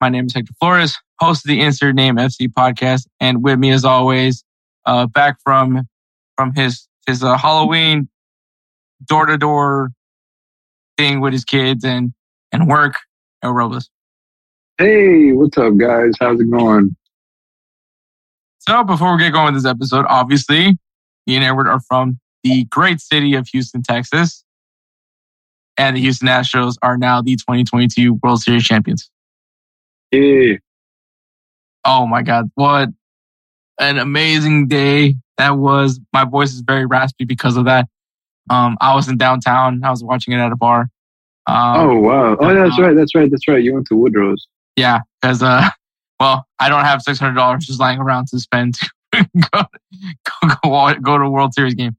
My name is Hector Flores, host of the Insert Name FC podcast, and with me, as always, uh, back from from his his uh, Halloween door to door thing with his kids and and work, El Robles. Hey, what's up, guys? How's it going? So, before we get going with this episode, obviously, me and Edward are from the great city of Houston, Texas, and the Houston Astros are now the 2022 World Series champions. Oh my God. What an amazing day that was. My voice is very raspy because of that. Um, I was in downtown. I was watching it at a bar. Um, oh wow. Oh, that's right. That's right. That's right. You went to Woodrow's. yeah, because, uh, well, I don't have $600 just lying around to spend to go, go, go, go to a World Series game.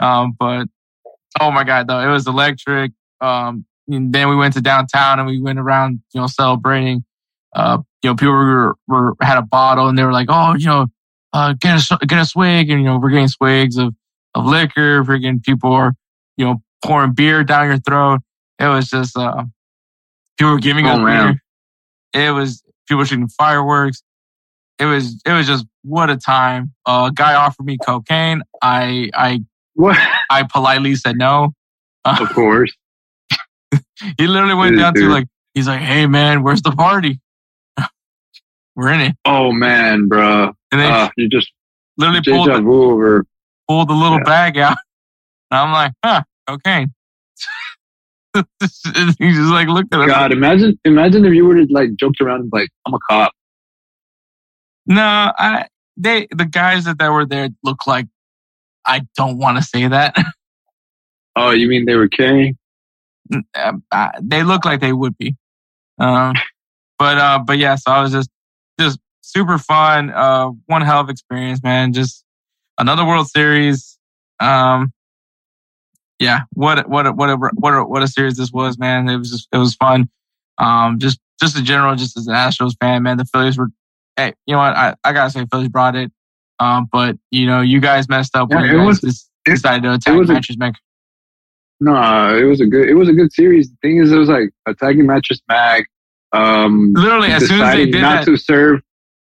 Um, but oh my God, though, it was electric. Um, and then we went to downtown and we went around, you know, celebrating. Uh, you know, people were, were had a bottle and they were like, oh, you know, uh, get a get a swig, and you know, we're getting swigs of of liquor. Freaking people are, you know, pouring beer down your throat. It was just, uh, people were giving Oh, us man. beer. It was people shooting fireworks. It was it was just what a time. Uh, a guy offered me cocaine. I I What? I politely said no. Of course. He literally went down to like he's like, hey man, where's the party? We're in it, Oh man, bro. and Uh, you just literally pulled the, pulled the little Yeah. bag out. And I'm like, huh, cocaine. He's just like, look at us. God, imagine, imagine if you were to like joked around and like, I'm a cop. No, I they the guys that, that were there look like I don't want to say that. Oh, you mean they were carrying? Uh, they look like they would be. Um, but uh, but yeah, so I was just just super fun. Uh, one hell of experience, man. Just another World Series. Um, yeah, what a- what a, what a, what a, what a series this was, man. It was just it was fun. Um, just just in general, just as an Astros fan, man, the Phillies were. Hey, you know what? I, I gotta say, Phillies brought it. Um, but you know, you guys messed up when Yeah, you it guys was- just it- decided to attack Mattress Mac. No, it was a good. It was a good series. The thing is, it was like attacking Mattress Mac. Um, Literally, as soon as they deciding did not that, to serve,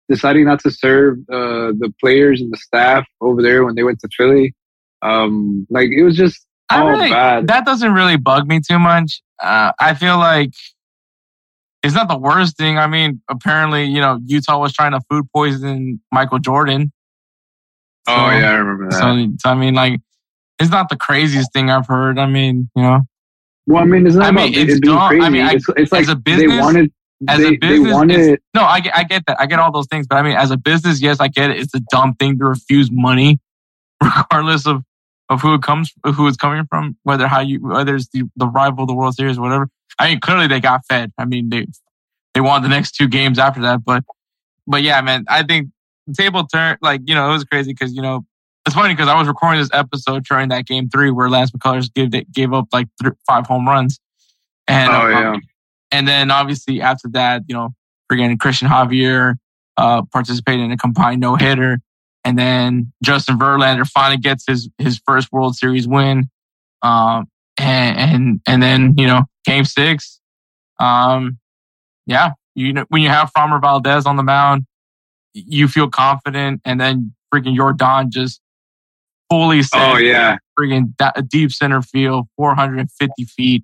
deciding not to serve uh, the players and the staff over there when they went to Philly. Um, like it was just I all really, bad. that doesn't really bug me too much. Uh, I feel like it's not the worst thing. I mean, apparently, you know, Utah was trying to food poison Michael Jordan. oh yeah, I remember that. So, so, I mean, like, it's not the craziest thing I've heard. I mean, you know, well, I mean, it's not I mean, about it's it being dumb. I mean, I- it's, it's like as a they business- wanted. as they, a business, they wanted. no, I get, I get that. I get all those things, but I mean, as a business, yes, I get it. It's a dumb thing to refuse money, regardless of of who it comes, who it's coming from, whether how you, whether it's the, the rival, of the World Series, or whatever. I mean, clearly they got fed. I mean, they they won the next two games after that, but but yeah, man, I think table turned. Like you know, it was crazy because you know it's funny because I was recording this episode during that game three where Lance McCullers gave gave up like three, five home runs, and Oh, um, yeah. and then obviously after that, you know, freaking Christian Javier uh, participated in a combined no hitter, and then Justin Verlander finally gets his his first World Series win, um, and and and then you know Game Six, um, yeah, you know when you have Framber Valdez on the mound, you feel confident, and then freaking Yordan just fully Oh yeah. da- deep center field, 450 feet.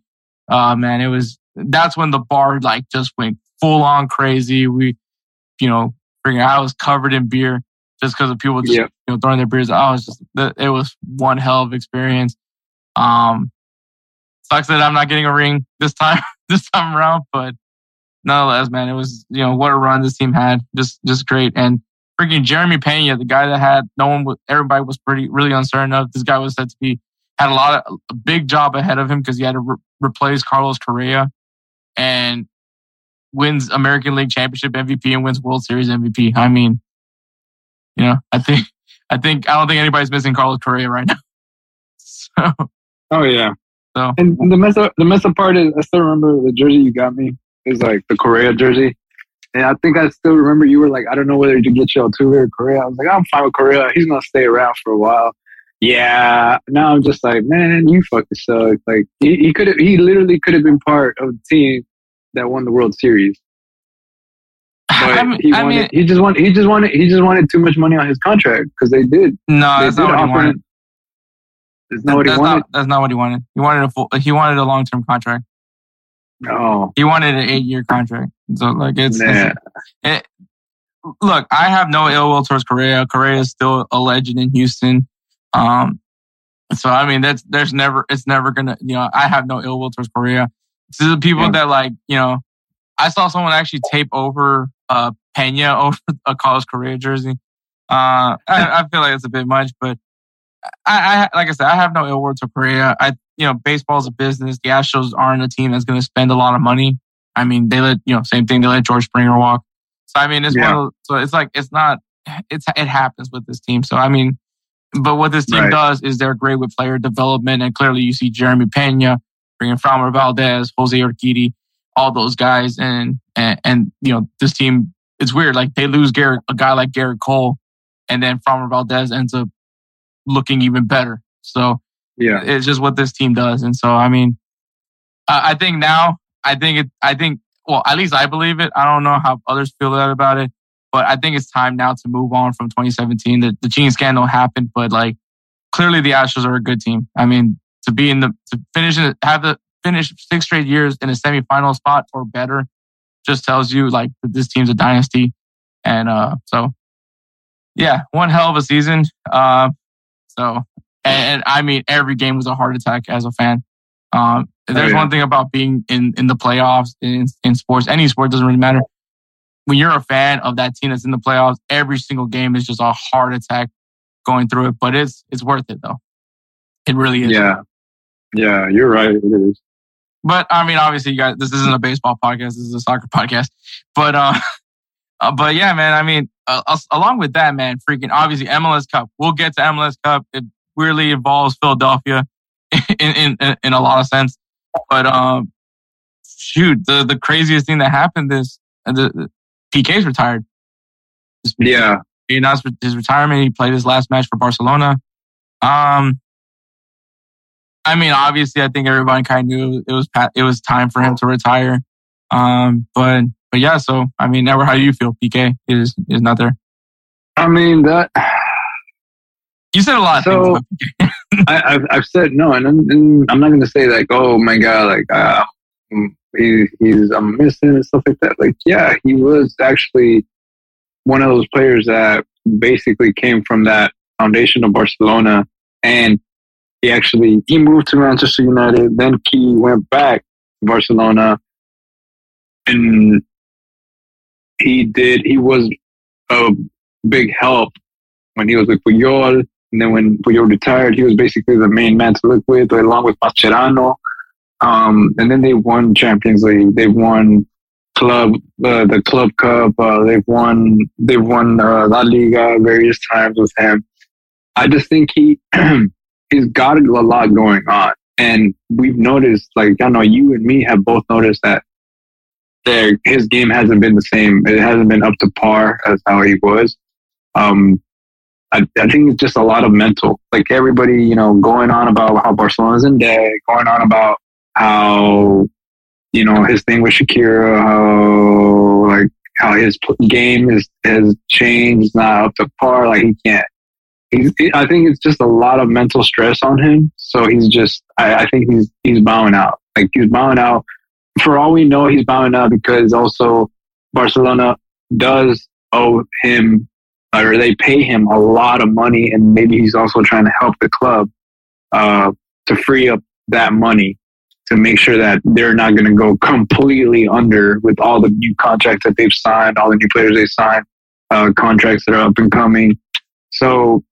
Uh, man, it was, that's when the bar like just went full on crazy. We, you know, friggin' I was covered in beer just because of people just, Yep. you know, throwing their beers. I was just, it was one hell of experience. Um, sucks that I'm not getting a ring this time, this time around, but nonetheless, man, it was, you know, what a run this team had. Just, just great. And freaking Jeremy Pena, the guy that had no one, everybody was pretty, really uncertain of. This guy was said to be, had a lot of, a big job ahead of him because he had to re- replace Carlos Correa and wins American League Championship MVP and wins World Series MVP. I mean, you know, I think, I think, I don't think anybody's missing Carlos Correa right now. So, Oh yeah. so And the mess up, the mess up part is I still remember the jersey you got me is like the Correa jersey. And I think I still remember you were like, I don't know whether to get you Altuve or Correa. I was like, I'm fine with Correa. He's gonna stay around for a while. Yeah. Now I'm just like, man, you fucking suck. Like he, he could have, he literally could have been part of the team that won the World Series. But I mean, he I mean, he just wanted, he just wanted, he just wanted too much money on his contract because they did. no, they that's did not what he wanted. him- That's not what he wanted. not that's not what he wanted. He wanted a full. He wanted a long term contract. No. He wanted an eight year contract. So like it's, Nah. it's it, look. I have no ill will towards Correa. Correa is still a legend in Houston. Um, so I mean that's there's never it's never gonna you know I have no ill will towards Correa. To the people Yeah. that like you know I saw someone actually tape over uh Pena over a Carlos Correa jersey. Uh, I, I feel like it's a bit much, but I, I like I said, I have no ill will to Correa. I you know, baseball's a business. The Astros aren't a team that's going to spend a lot of money. I mean, they let you know, same thing. They let George Springer walk. So I mean, it's Yeah. one of so it's like it's not it's it happens with this team. So I mean, but what this team Right. does is they're great with player development, and clearly you see Jeremy Pena bringing Framber Valdez, Jose Urquidy, all those guys, and and and you know this team. It's weird. Like they lose Gerrit, a guy like Gerrit Cole, and then Framber Valdez ends up looking even better. So Yeah. it's just what this team does. And so, I mean, I, I think now, I think it, I think, well, at least I believe it. I don't know how others feel that about it, but I think it's time now to move on from 2017. The, the cheating scandal happened, but like clearly the Astros are a good team. I mean, to be in the, to finish have the finish six straight years in a semifinal spot or better just tells you like that this team's a dynasty. And, uh, so yeah, one hell of a season. Uh, so, and, and I mean, every game was a heart attack as a fan. Um, there's yeah. one thing about being in, in the playoffs in, in sports, any sport doesn't really matter. When you're a fan of that team that's in the playoffs, every single game is just a heart attack going through it, but it's, it's worth it though. It really is. Yeah. Yeah, you're right. It is. But I mean, obviously, you guys, this isn't a baseball podcast. This is a soccer podcast. But, uh, uh but yeah, man. I mean, uh, along with that, man, freaking obviously MLS Cup. We'll get to MLS Cup. It weirdly involves Philadelphia in in, in a lot of sense. But um, shoot, the the craziest thing that happened is uh, the, the Piqué's retired. Yeah. He announced his retirement. He played his last match for Barcelona. Um, I mean, obviously, I think everybody kind of knew it was it was time for him to retire. Um, but but yeah, so I mean, never how do you feel? PK is is not there. I mean that You said a lot of So-. I, I've I've said no, and, I'm- and I'm not gonna say like, oh my god, like uh, he, he's I'm missing and stuff like that. Like, yeah, he was actually one of those players that basically came from that foundation of Barcelona, and he actually he moved to Manchester United. Then he went back to Barcelona, and he did. He was a big help when he was with Puyol. And then when Puyol retired, he was basically the main man to look with, along with Mascherano. Um, and then they won Champions League. They won club, uh, the club cup. Uh, they've won, they've won uh, La Liga various times with him. I just think he he's got a lot going on, and we've noticed, like I know you and me have both noticed that there his game hasn't been the same. It hasn't been up to par as how he was. Um, I, I think it's just a lot of mental. Like everybody, you know, going on about how Barcelona's in debt, going on about how you know his thing with Shakira, how like how his game is has changed, not up to par. Like he can't. He's, I think it's just a lot of mental stress on him. So he's just. I, I think he's he's bowing out. Like he's bowing out. For all we know, he's bowing out because also Barcelona does owe him or they pay him a lot of money, and maybe he's also trying to help the club uh, to free up that money to make sure that they're not going to go completely under with all the new contracts that they've signed, all the new players they signed, uh, contracts that are up and coming. So,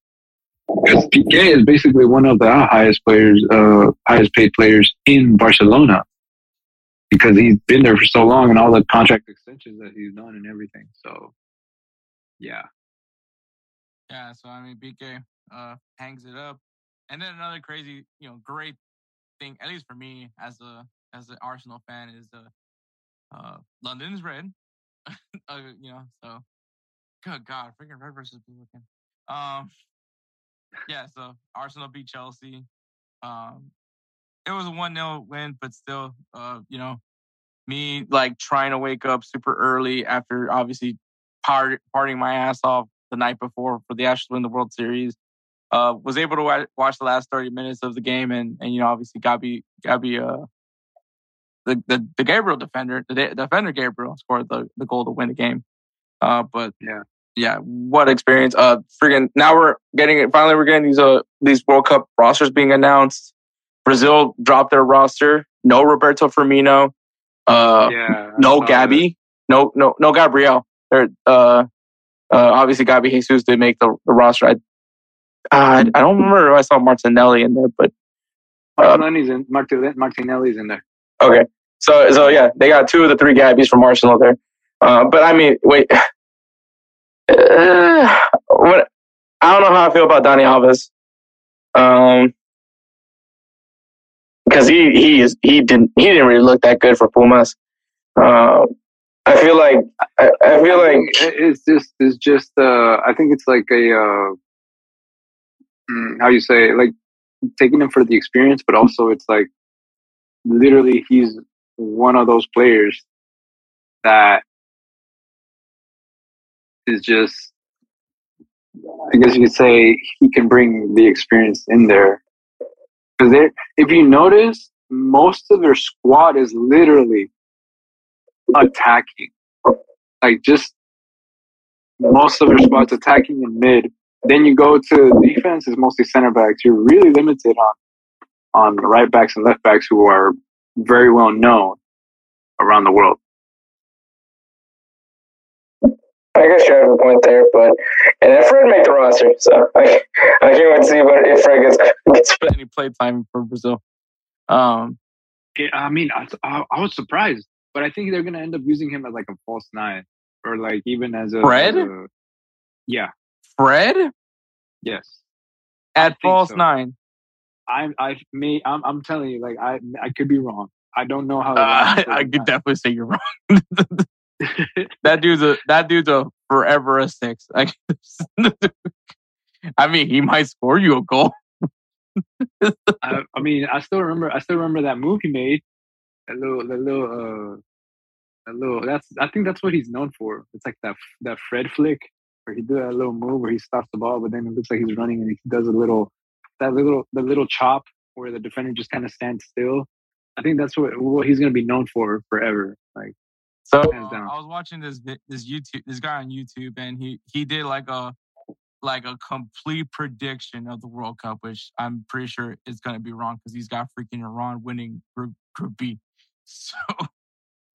Piqué is basically one of the highest players, uh, highest paid players in Barcelona because he's been there for so long and all the contract extensions that he's done and everything. So, yeah. Yeah, so I mean, Piqué uh, hangs it up, and then another crazy, you know, great thing, at least for me as a as an Arsenal fan, is uh, uh London's red. uh, you know, so good God, freaking red versus blue again. Um, yeah, so Arsenal beat Chelsea. Um, it was a one 0 win, but still, uh, you know, me like trying to wake up super early after obviously part, partying my ass off the night before for the Astros win the World Series. Uh, was able to watch the last 30 minutes of the game, and and you know obviously Gabby Gabby uh the the, the Gabriel defender the defender Gabriel scored the, the goal to win the game. Uh, but yeah, yeah, what experience! Uh, freaking now we're getting it. Finally, we're getting these uh these World Cup rosters being announced. Brazil dropped their roster. No Roberto Firmino. Uh, yeah, no Gabi. No no no Gabriel. They're uh uh, obviously, Gabi Jesus did make the, the roster. I, uh, I don't remember if I saw Martinelli in there, but uh, Martinelli's in Martinelli's in there. Okay, so so yeah, they got two of the three Gabis from Arsenal there. Uh, but I mean, wait, uh, what? I don't know how I feel about Dani Alves. Um, because he he is he didn't he didn't really look that good for Pumas. Uh, I feel like I, I feel like it's just it's just uh I think it's like a uh mm, how you say like taking him for the experience, but also it's like literally he's one of those players that is just I guess you could say he can bring the experience in there. Because if you notice, most of their squad is literally attacking. Like just most of your spots attacking in mid. Then you go to defense is mostly center backs. You're really limited on on right backs and left backs who are very well known around the world. I guess you have a point there, but and then Fred made the roster, so I, I can't wait to see what if Fred gets gets any play time for Brazil. Um, yeah, I mean, I, I, I was surprised but I think they're gonna end up using him as like a false nine or like even as a Fred. As a, yeah, Fred. Yes, at false so. nine. I'm I me I'm I'm telling you like I I could be wrong. I don't know how. Uh, I could definitely say you're wrong. that dude's a that dude's a forever a six. Like, I mean, he might score you a goal. I, I, mean, I still remember. I still remember that move he made. That little, that little, uh, a little. That's I think that's what he's known for. It's like that that Fred flick where he do that little move where he stops the ball, but then it looks like he's running and he does a little that little the little chop where the defender just kind of stands still. I think that's what what he's gonna be known for forever. Like so, uh, I was watching this this YouTube this guy on YouTube and he he did like a like a complete prediction of the World Cup, which I'm pretty sure is gonna be wrong because he's got freaking Iran winning Group Group B. So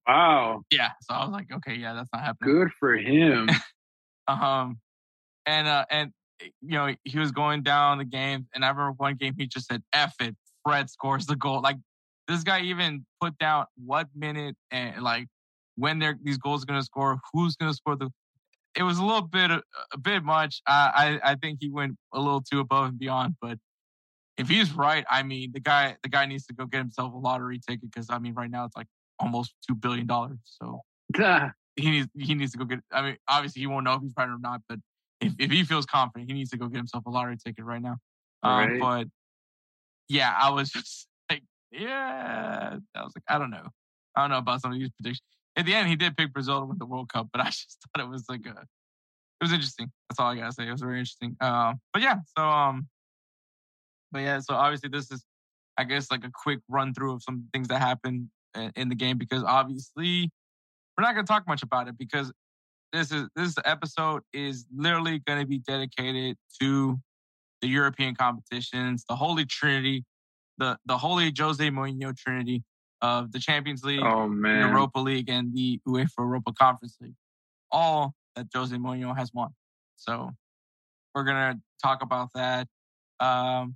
Wow. Yeah. So I was like, okay, yeah, that's not happening. Good for him. um, and uh, and eh, you know he was going down the game, and I remember one game he just said, "F it." Fred scores the goal. Like this guy even put down what minute and like when they're, these goals are going to score, who's going to score the. It was a little bit a, a bit much. Uh, I I think he went a little too above and beyond. But if he's right, I mean the guy the guy needs to go get himself a lottery ticket because I mean right now it's like almost two billion dollars. So he needs he needs to go get. I mean obviously he won't know if he's right or not, but if, if he feels confident, he needs to go get himself a lottery ticket right now. Um, Right. But yeah, I was just like, yeah, I was like, I don't know, I don't know about some of these predictions. At the end, he did pick Brazil to win the World Cup, but I just thought it was like a, it was interesting. That's all I gotta say. It was very interesting. Um, but yeah, so um, but yeah, so obviously this is, I guess, like a quick run through of some things that happened in the game because obviously we're not gonna talk much about it because this is this episode is literally going to be dedicated to the European competitions, the Holy Trinity, the the Holy Jose Mourinho Trinity of the Champions League, Oh. Europa League, and the UEFA Europa Conference League, all that Jose Mourinho has won. So we're gonna talk about that, um,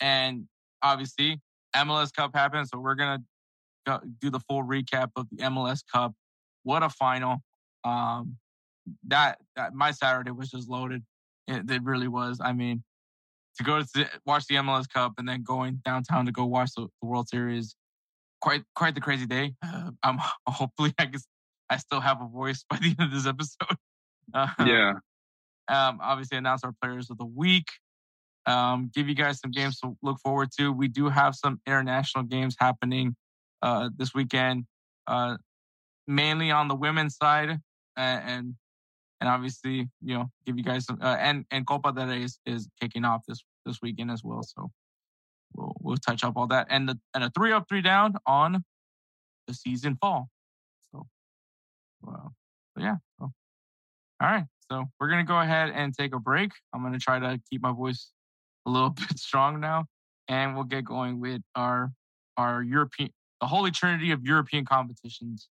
and obviously MLS Cup happened, so we're gonna go, do the full recap of the MLS Cup. What a final! Um, that, that my Saturday was just loaded. It, it really was. I mean, to go to the- watch the MLS Cup and then going downtown to go watch the, the World Series, quite quite the crazy day. Uh, I'm hopefully I guess I still have a voice by the end of this episode. Uh, Yeah. um, obviously announce our players of the week. Um, give you guys some games to look forward to. We do have some international games happening uh, this weekend, uh, mainly on the women's side, and and, obviously you know give you guys some uh, and and Copa del Rey is, is kicking off this this weekend as well. So we'll we'll touch up all that and the and a three up three down on the season fall. So, well, yeah. So, all right. So we're gonna go ahead and take a break. I'm gonna try to keep my voice a little bit strong now, and we'll get going with our our European, the Holy Trinity of European competitions,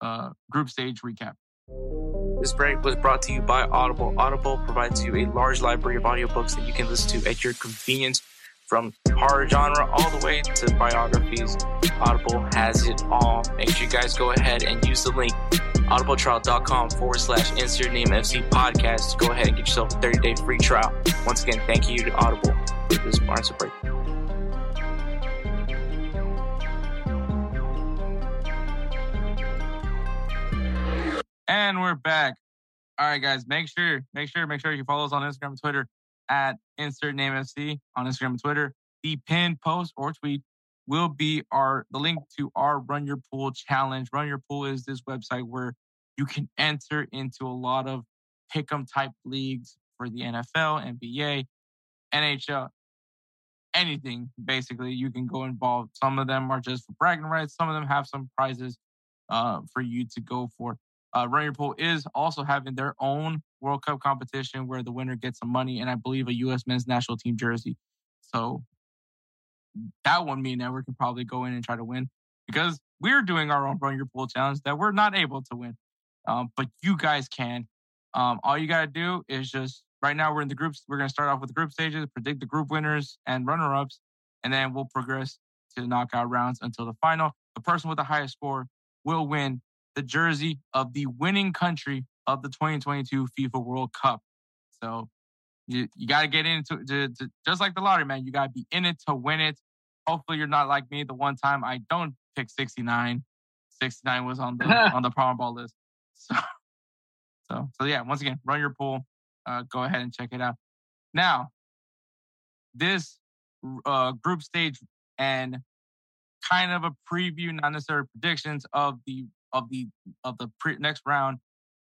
uh, group stage recap. This break was brought to you by Audible. Audible provides you a large library of audiobooks that you can listen to at your convenience from horror genre all the way to biographies. Audible has it all. Make sure you guys go ahead and use the link audibletrial.com forward slash insert name FC podcast. Go ahead and get yourself a 30 day free trial. Once again, thank you to Audible for this sponsor break. And we're back. All right, guys. Make sure, make sure, make sure you follow us on Instagram and Twitter at insert name FC on Instagram and Twitter. The pinned post or tweet will be our the link to our Run Your Pool challenge. Run Your Pool is this website where you can enter into a lot of pick'em type leagues for the NFL, NBA, NHL, anything basically. You can go involved. Some of them are just for bragging rights. Some of them have some prizes uh, for you to go for. Uh, Run Your Pool is also having their own World Cup competition where the winner gets some money and I believe a U.S. men's national team jersey. So that one, me and Edward can probably go in and try to win because we're doing our own Run Your Pool challenge that we're not able to win. Um, but you guys can. Um, all you got to do is just right now we're in the groups. We're going to start off with the group stages, predict the group winners and runner ups, and then we'll progress to the knockout rounds until the final. The person with the highest score will win the jersey of the winning country of the 2022 FIFA World Cup. So you, you got to get into to, to, just like the lottery, man. You got to be in it to win it. Hopefully, you're not like me. The one time I don't pick 69, 69 was on the on the Powerball list. So, so, so yeah. Once again, run your pool. Uh, go ahead and check it out. Now, this uh, group stage and kind of a preview, not necessarily predictions of the of the of the pre- next round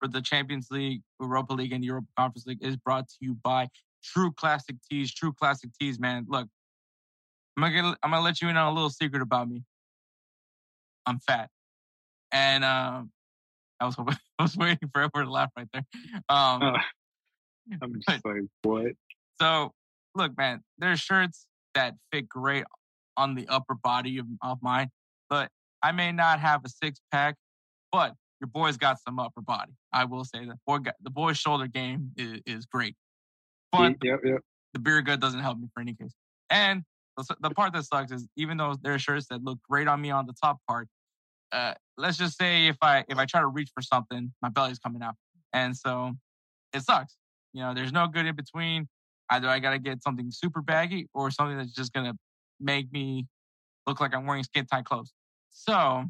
for the Champions League, Europa League, and Europa Conference League is brought to you by True Classic Tees. True Classic Tees, man. Look, I'm gonna I'm gonna let you in on a little secret about me. I'm fat, and um, I was hoping, I was waiting for everyone to laugh right there. Um, Uh, I'm just like, what? so look, man, there's shirts that fit great on the upper body of, of mine, but I may not have a six pack, but your boy's got some upper body. I will say that boy got, the boy's shoulder game is, is great, but Yep, yep. the beer gut doesn't help me for any case. And the, the part that sucks is even though there are shirts that look great on me on the top part, uh, let's just say if I if I try to reach for something, my belly's coming out, and so it sucks. You know, there's no good in between. Either I got to get something super baggy or something that's just gonna make me look like I'm wearing skin tight clothes. So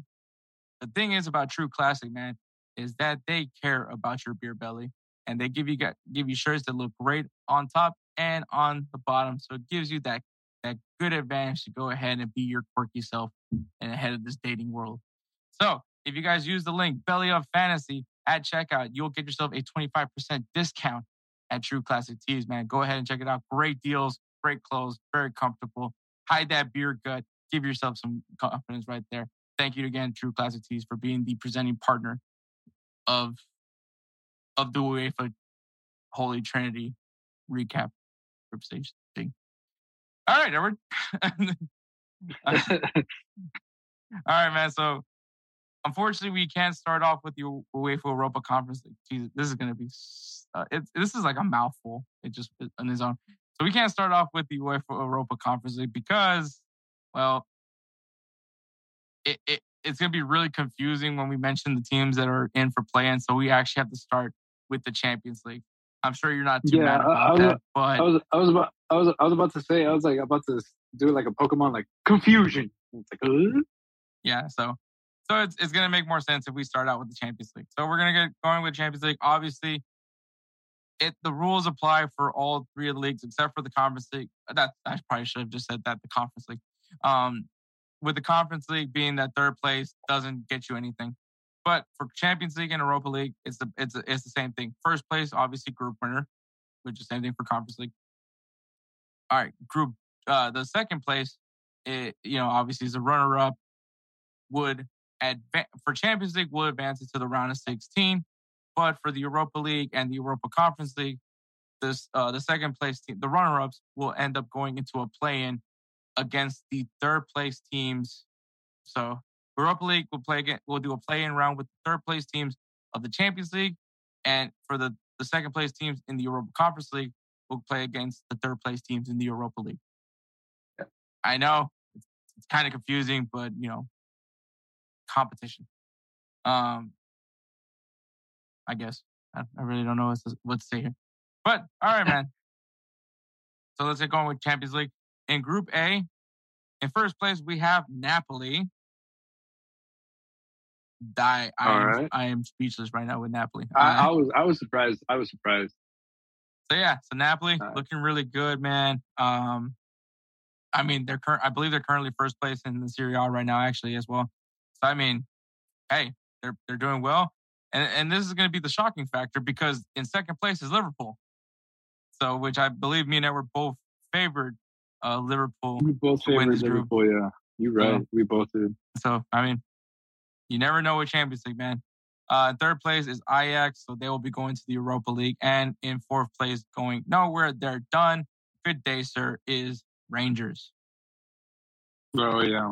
the thing is about True Classic, man, is that they care about your beer belly and they give you give you shirts that look great on top and on the bottom. So it gives you that that good advantage to go ahead and be your quirky self and ahead of this dating world. So if you guys use the link Belly Up Fantasy at checkout, you'll get yourself a 25% discount at True Classic Tees, man. Go ahead and check it out. Great deals, great clothes, very comfortable. Hide that beer gut. Give yourself some confidence right there. Thank you again, True Classic Tees, for being the presenting partner of of the UEFA Holy Trinity recap group stage thing. All right, Edward. All right, man. So, unfortunately, we can't start off with the UEFA Europa Conference. Jesus, this is going to be. Uh, it, this is like a mouthful. It just on its own. So we can't start off with the UEFA Europa Conference League because, well, it, it it's going to be really confusing when we mention the teams that are in for play, and so we actually have to start with the Champions League. I'm sure you're not too Yeah, mad I- about I was- that, but I was I was about I was I was about to say I was like about to do like a Pokemon like confusion. It's like uh? yeah, so so it's it's gonna make more sense if we start out with the Champions League. So we're gonna get going with Champions League. Obviously, it the rules apply for all three of the leagues except for the Conference League. That I probably should have just said that the Conference League. Um, with the Conference League being that third place doesn't get you anything, but for Champions League and Europa League, it's the it's it's the same thing. First place, obviously, group winner, which is the same thing for Conference League. All right, group. Uh, the second place, it, you know, obviously is a runner up would advance for Champions League would advance into the round of 16, but for the Europa League and the Europa Conference League, this uh, the second place team, the runner ups will end up going into a play in against the third place teams. So Europa League will play again. We'll do a play in round with the third place teams of the Champions League, and for the the second place teams in the Europa Conference League, we'll play against the third place teams in the Europa League. I know it's, it's kind of confusing, but you know, competition. Um, I guess I, I really don't know what to, what to say here, but all right, man. so let's get going with Champions League in Group A. In first place, we have Napoli. I, I, am, right. I am speechless right now with Napoli. I, I was I was surprised. I was surprised. So yeah, so Napoli Alright. looking really good, man. Um, I mean, they're current. I believe they're currently first place in the Serie A right now, actually, as well. So I mean, hey, they're they're doing well, and and this is going to be the shocking factor because in second place is Liverpool. So, which I believe me and Edward both favored uh, Liverpool. We both to favored group. Liverpool. Yeah, you're right. So- we both did. So I mean, you never know with Champions League, man. Uh, third place is Ajax, so they will be going to the Europa League, and in fourth place, going nowhere. They're done. Good day, sir. Is Rangers. Oh yeah.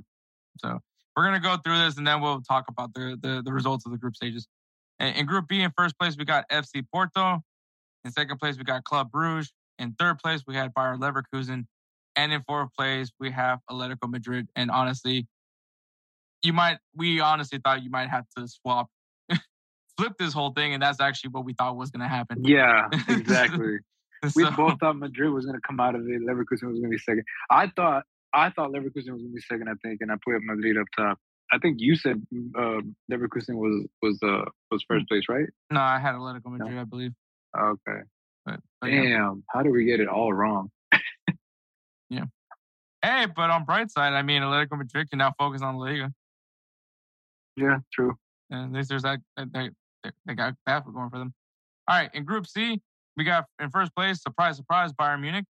So we're gonna go through this, and then we'll talk about the the, the results of the group stages. In, in Group B, in first place, we got FC Porto. In second place, we got Club Bruges. In third place, we had Bayer Leverkusen, and in fourth place, we have Atletico Madrid. And honestly, you might we honestly thought you might have to swap, flip this whole thing, and that's actually what we thought was gonna happen. Yeah, exactly. we both thought Madrid was going to come out of it. Leverkusen was going to be second. I thought I thought Leverkusen was going to be second. I think, and I put up Madrid up top. I think you said uh, Leverkusen was was uh, was first place, right? no, I had Atletico Madrid, I believe. Okay. But, but yeah. Damn, how did we get it all wrong? Hey, but on bright side, I mean, Atletico Madrid can now focus on La Liga. Yeah, true. And at least there's that, they- they got that going for them. All right, in Group C, we got in first place, surprise, surprise, Bayern Munich.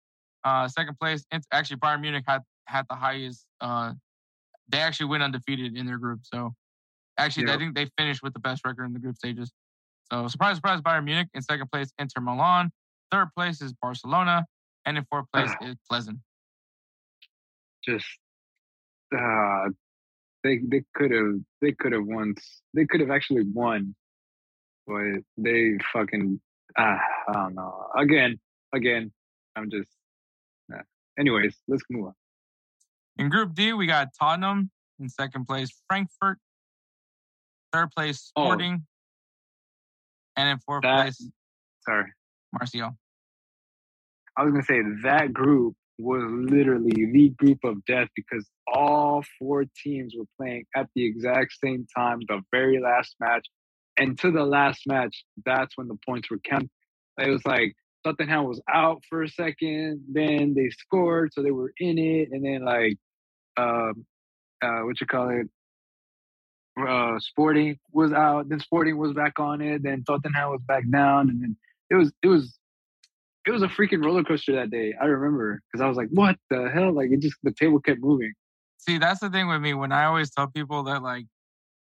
Uh, second place, actually Bayern Munich had had the highest. Uh, they actually went undefeated in their group, so actually, I think they finished with the best record in the group stages. So surprise, surprise, Bayern Munich. In second place, Inter Milan. Third place is Barcelona, and in fourth place is Plzeň. Just uh, they they could have they could have won. They could have actually won, but they fucking ah, I don't know. Again, again, I'm just. Nah. Anyways, let's move on. In Group D, we got Tottenham in second place, Frankfurt. third place Oh. Sporting, and in fourth That- place Sorry. Marseille. I was gonna say that group was literally the group of death because all four teams were playing at the exact same time, the very last match, and to the last match, that's when the points were counted. It was like Tottenham was out for a second, then they scored, so they were in it, and then like, um, uh, what you call it, uh, Sporting was out, then Sporting was back on it, then Tottenham was back down, and then it was it was it was a freaking roller coaster that day. I remember because I was like, "What the hell?" Like it just the table kept moving. See, that's the thing with me. When I always tell people that, like,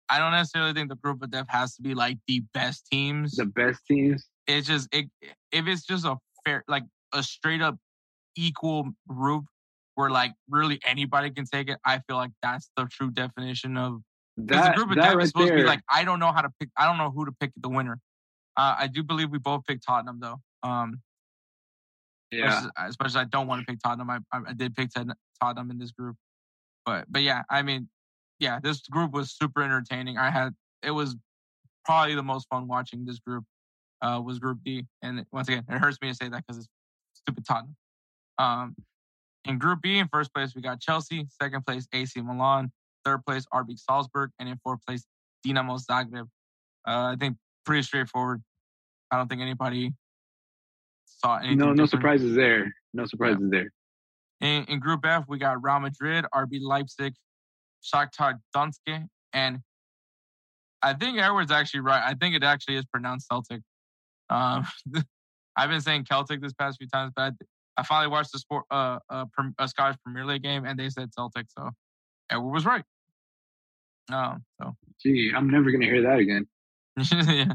I don't necessarily think the group of death has to be like the best teams. The best teams. It's just it, if it's just a fair, like a straight up equal group where like really anybody can take it. I feel like that's the true definition of because the group of death right is supposed there. to be like I don't know how to pick. I don't know who to pick the winner. Uh, I do believe we both picked Tottenham though. Um, yeah, especially, especially I don't want to pick Tottenham. I, I did pick Tot- Tottenham in this group, but but yeah, I mean, yeah, this group was super entertaining. I had it was probably the most fun watching this group. Uh, was Group D, and once again, it hurts me to say that because it's stupid Tottenham. Um, in Group B, in first place we got Chelsea, second place AC Milan, third place RB Salzburg, and in fourth place Dinamo Zagreb. Uh, I think pretty straightforward. I don't think anybody saw anything. no no different. surprises there. No surprises there. In, in Group F, we got Real Madrid, RB Leipzig, Shakhtar Donetsk, and I think Edward's actually right. I think it actually is pronounced Celtic. Um, I've been saying Celtic this past few times, but I, I finally watched the sport, uh, uh, a Scottish Premier League game, and they said Celtic, so Edward was right. Um, so Gee, I'm never gonna hear that again. yeah.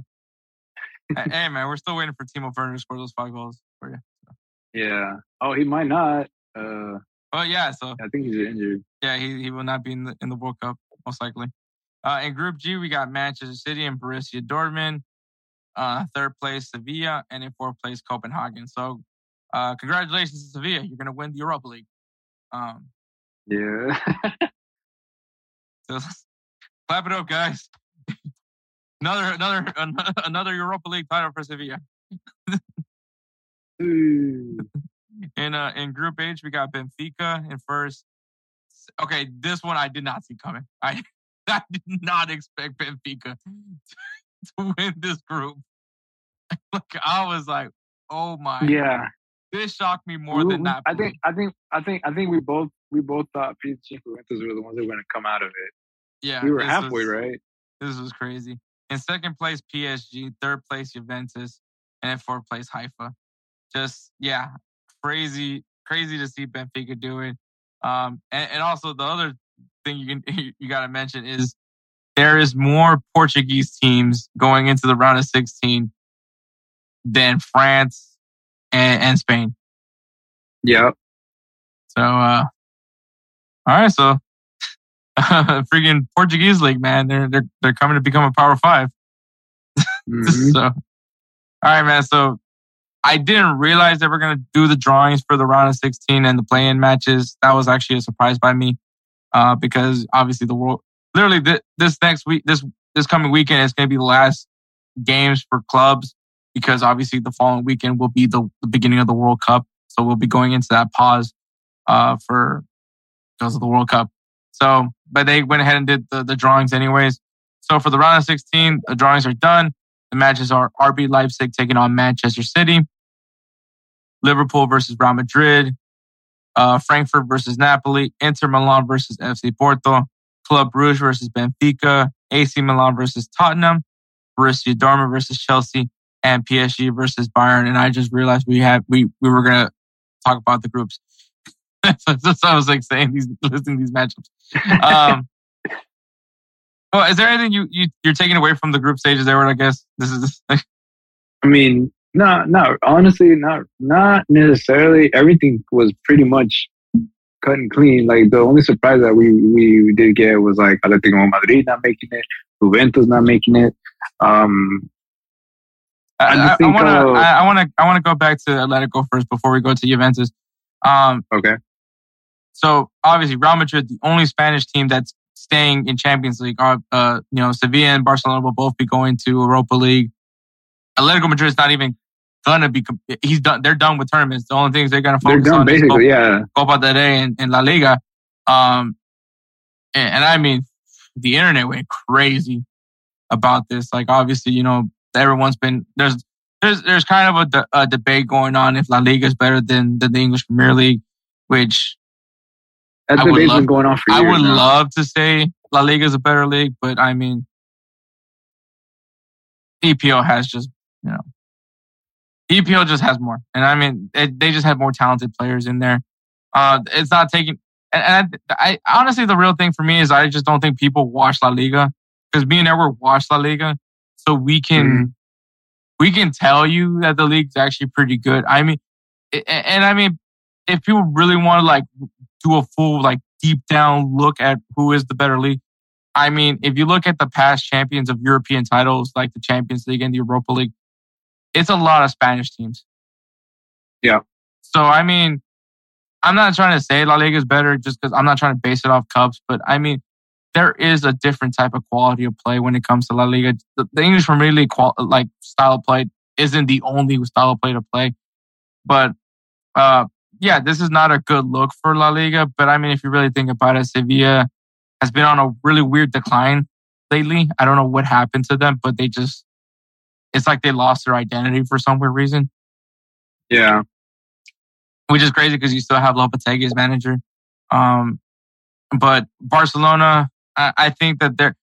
Hey man, we're still waiting for Timo Werner to score those five goals for you. Yeah. Oh, he might not. Uh, But yeah, so I think he's injured. Yeah, he, he will not be in the in the World Cup most likely. Uh, in Group G, we got Manchester City and Borussia Dortmund. Uh, third place Sevilla, and in fourth place Copenhagen. So, uh, congratulations to Sevilla, you're gonna win the Europa League. Um, Yeah. so clap it up, guys. Another another another Europa League title for Sevilla. In uh in Group H, we got Benfica in first. Okay, this one I did not see coming. I I did not expect Benfica to win this group. Like I was like, oh my, yeah. this shocked me more We- than that. I think. I think. I think. I think we both. We both thought PSG and Juventus were the ones that were gonna come out of it. yeah, we were halfway, was- right? This was crazy. In second place, PSG. Third place, Juventus, and in fourth place, Haifa. Just yeah, crazy, crazy to see Benfica do it. Um, and, and also the other thing you can you got to mention is there is more Portuguese teams going into the round of 16 than France and, and Spain. Yep. So, uh, all right, so freaking Portuguese league, man, they're they're they're coming to become a Power Five. Mhm. So, all right, man. So, I didn't realize they were gonna do the drawings for the round of 16 and the play-in matches. That was actually a surprise by me, uh, because obviously the world, literally th- this next week, this this coming weekend is gonna be the last games for clubs because obviously the following weekend will be the, the beginning of the World Cup. So we'll be going into that pause, uh, for because of the World Cup. So, but they went ahead and did the, the drawings anyways. So for the round of 16, the drawings are done. The matches are RB Leipzig taking on Manchester City, Liverpool versus Real Madrid, uh, Frankfurt versus Napoli, Inter Milan versus FC Porto, Club Brugge versus Benfica, AC Milan versus Tottenham, Borussia Dortmund versus Chelsea, and PSG versus Bayern. And I just realized we had we we were gonna talk about the groups. That's what I was like saying these listing these matchups. Um, well, is there anything you, you you're taking away from the group stages, Edward? I guess this is Like... I mean, no, no. Honestly, not not necessarily. Everything was pretty much cut and clean. Like the only surprise that we we, did get was like Atletico Madrid not making it, Juventus not making it. Um, I I, just I, think, want to uh, I, I want to I want to go back to Atletico first before we go to Juventus. Um, okay. So obviously Real Madrid, the only Spanish team that's staying in Champions League. Uh, uh, you know, Sevilla and Barcelona will both be going to Europa League. Atletico Madrid is not even gonna be. He's done. They're done with tournaments. The only things they're gonna focus They're done on is basically, Copa, yeah. Copa del Rey and, and La Liga. Um, and, and I mean, the internet went crazy about this. Like, obviously, you know, everyone's been there's there's there's kind of a, de- a debate going on if La Liga is better than than the English Premier League, which That I would debate's love- been going on for I would now. love to say La Liga is a better league, but I mean, EPL has just, you know, EPL just has more. And I mean, it, they just have more talented players in there. Uh, it's not taking, and, and I, I honestly, the real thing for me is I just don't think people watch La Liga because me and Edward watch La Liga. So we can, Mm-hmm. we can tell you that the league's actually pretty good. I mean, a- a- and I mean, if people really want to like do a full like deep down look at who is the better league. I mean, if you look at the past champions of European titles, like the Champions League and the Europa League, it's a lot of Spanish teams. Yeah. So, I mean, I'm not trying to say La Liga is better just because I'm not trying to base it off cups, but I mean, there is a different type of quality of play when it comes to La Liga. The, the English Premier League qual- like style of play isn't the only style of play to play, but uh, yeah, this is not a good look for La Liga. But I mean, if you really think about it, Sevilla has been on a really weird decline lately. I don't know what happened to them, but they just, it's like they lost their identity for some weird reason, Yeah. which is crazy because you still have Lopetegui as manager. Um, but Barcelona, I, I think that they're,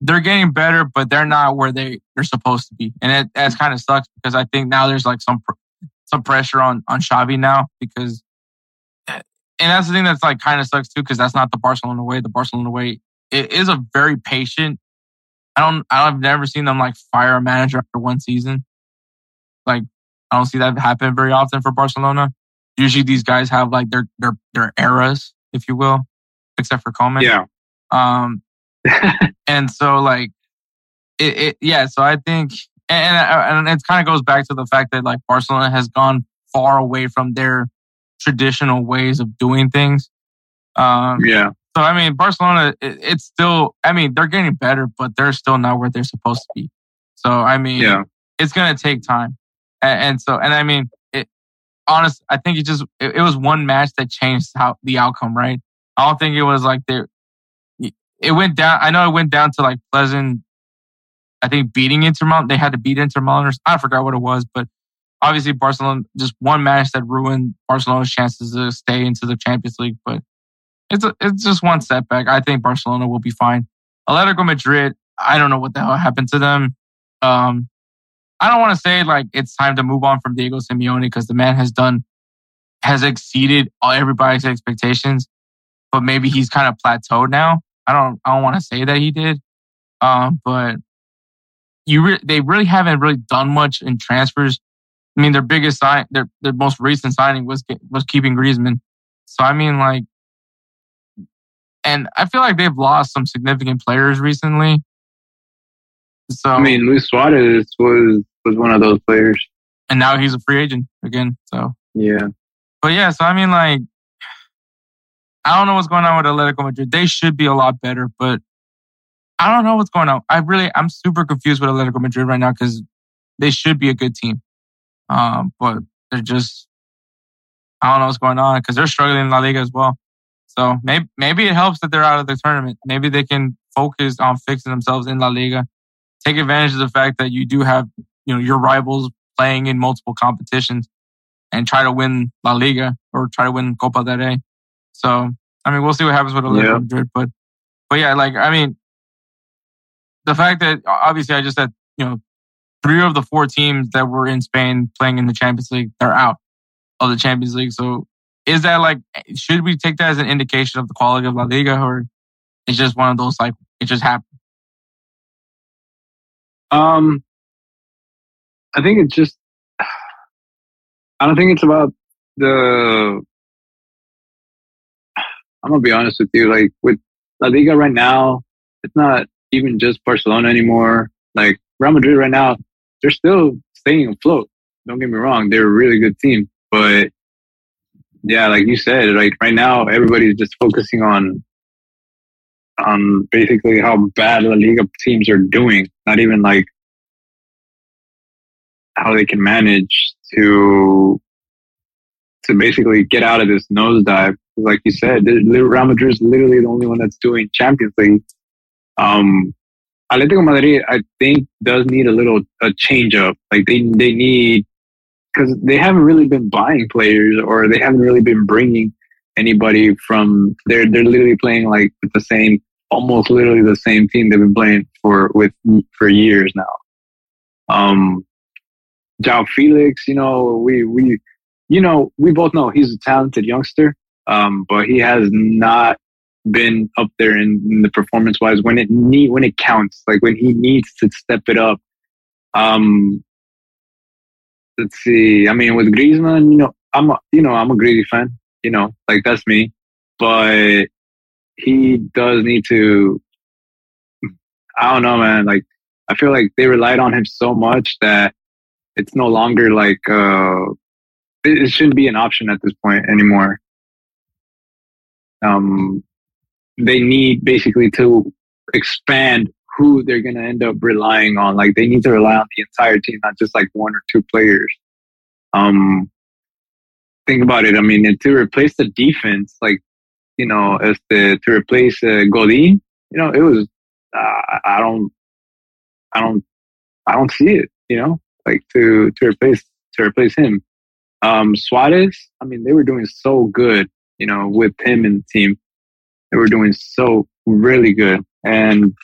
they're getting better, but they're not where they, they're supposed to be. And it, that's kind of sucks because I think now there's like some, some pressure on, on Xavi now because and that's the thing that's like kind of sucks too, because that's not the Barcelona way. The Barcelona way it is a very patient. I don't. I've never seen them like fire a manager after one season. Like I don't see that happen very often for Barcelona. Usually these guys have like their their their eras, if you will, except for Koeman. Yeah. Um, and so like it, it yeah. So I think and and it kind of goes back to the fact that like Barcelona has gone far away from their traditional ways of doing things. Um, Yeah. so I mean, Barcelona, it, it's still. I mean, they're getting better, but they're still not where they're supposed to be. So I mean, Yeah. it's gonna take time, and, and so and I mean, it. Honest, I think it just it, it was one match that changed how the outcome. Right? I don't think it was like they. It went down. I know it went down to like Plzeň. I think beating Inter Milan. They had to beat Inter Milan. Or, I forgot what it was, but obviously Barcelona just one match that ruined Barcelona's chances to stay into the Champions League. But it's a, it's just one setback. I think Barcelona will be fine. Atletico Madrid, I don't know what the hell happened to them. Um, I don't want to say like it's time to move on from Diego Simeone because the man has done has exceeded everybody's expectations, but maybe he's kind of plateaued now. I don't I don't want to say that he did, um, but you re- they really haven't really done much in transfers. I mean, their biggest sign, their their most recent signing was was keeping Griezmann. So I mean, like, and I feel like they've lost some significant players recently. So I mean, Luis Suarez was was one of those players. and now he's a free agent again. So, Yeah. but yeah, so I mean, like, I don't know what's going on with Atletico Madrid. They should be a lot better, but I don't know what's going on. I really, I'm super confused with Atletico Madrid right now because they should be a good team, um, but they're just, I don't know what's going on because they're struggling in La Liga as well. So maybe maybe it helps that they're out of the tournament. Maybe they can focus on fixing themselves in La Liga. Take advantage of the fact that you do have you know your rivals playing in multiple competitions and try to win La Liga or try to win Copa del Rey. So I mean, we'll see what happens with Atletico Yeah. Madrid, but but yeah, like I mean, the fact that obviously I just had, you know three of the four teams that were in Spain playing in the Champions League they're out of the Champions League. So is that like should we take that as an indication of the quality of La Liga or it's just one of those like it just happened? Um, I think it's just. I don't think it's about the. I'm gonna be honest with you. Like with La Liga right now, it's not even just Barcelona anymore. Like Real Madrid right now, they're still staying afloat. Don't get me wrong; they're a really good team, but yeah, like you said, like right now, everybody's just focusing on on basically how bad La Liga teams are doing. Not even like how they can manage to to basically get out of this nosedive. Like you said, Real Madrid is literally the only one that's doing Champions League. Um, Atletico Madrid, I think, does need a little a change up. Like they they need because they haven't really been buying players or they haven't really been bringing anybody from. They're they're literally playing like the same, almost literally the same team they've been playing for with for years now. Um, João Felix, you know, we we you know we both know he's a talented youngster, um, but he has not been up there in, in the performance wise when it need when it counts, like when he needs to step it up. Um, let's see. I mean, with Griezmann, you know, I'm a, you know I'm a greedy fan. You know, like that's me, but he does need to. I don't know, man. Like I feel like they relied on him so much that it's no longer like uh, it, it shouldn't be an option at this point anymore. Um, they need basically to expand who they're going to end up relying on. Like they need to rely on the entire team, not just like one or two players. Um, think about it. I mean, to replace the defense, like you know, as the to replace uh, Godin, you know, it was. Uh, I don't, I don't, I don't see it. You know, like to to replace to replace him. Um, Suarez, I mean, they were doing so good. You know, with him and the team they were doing so really good. And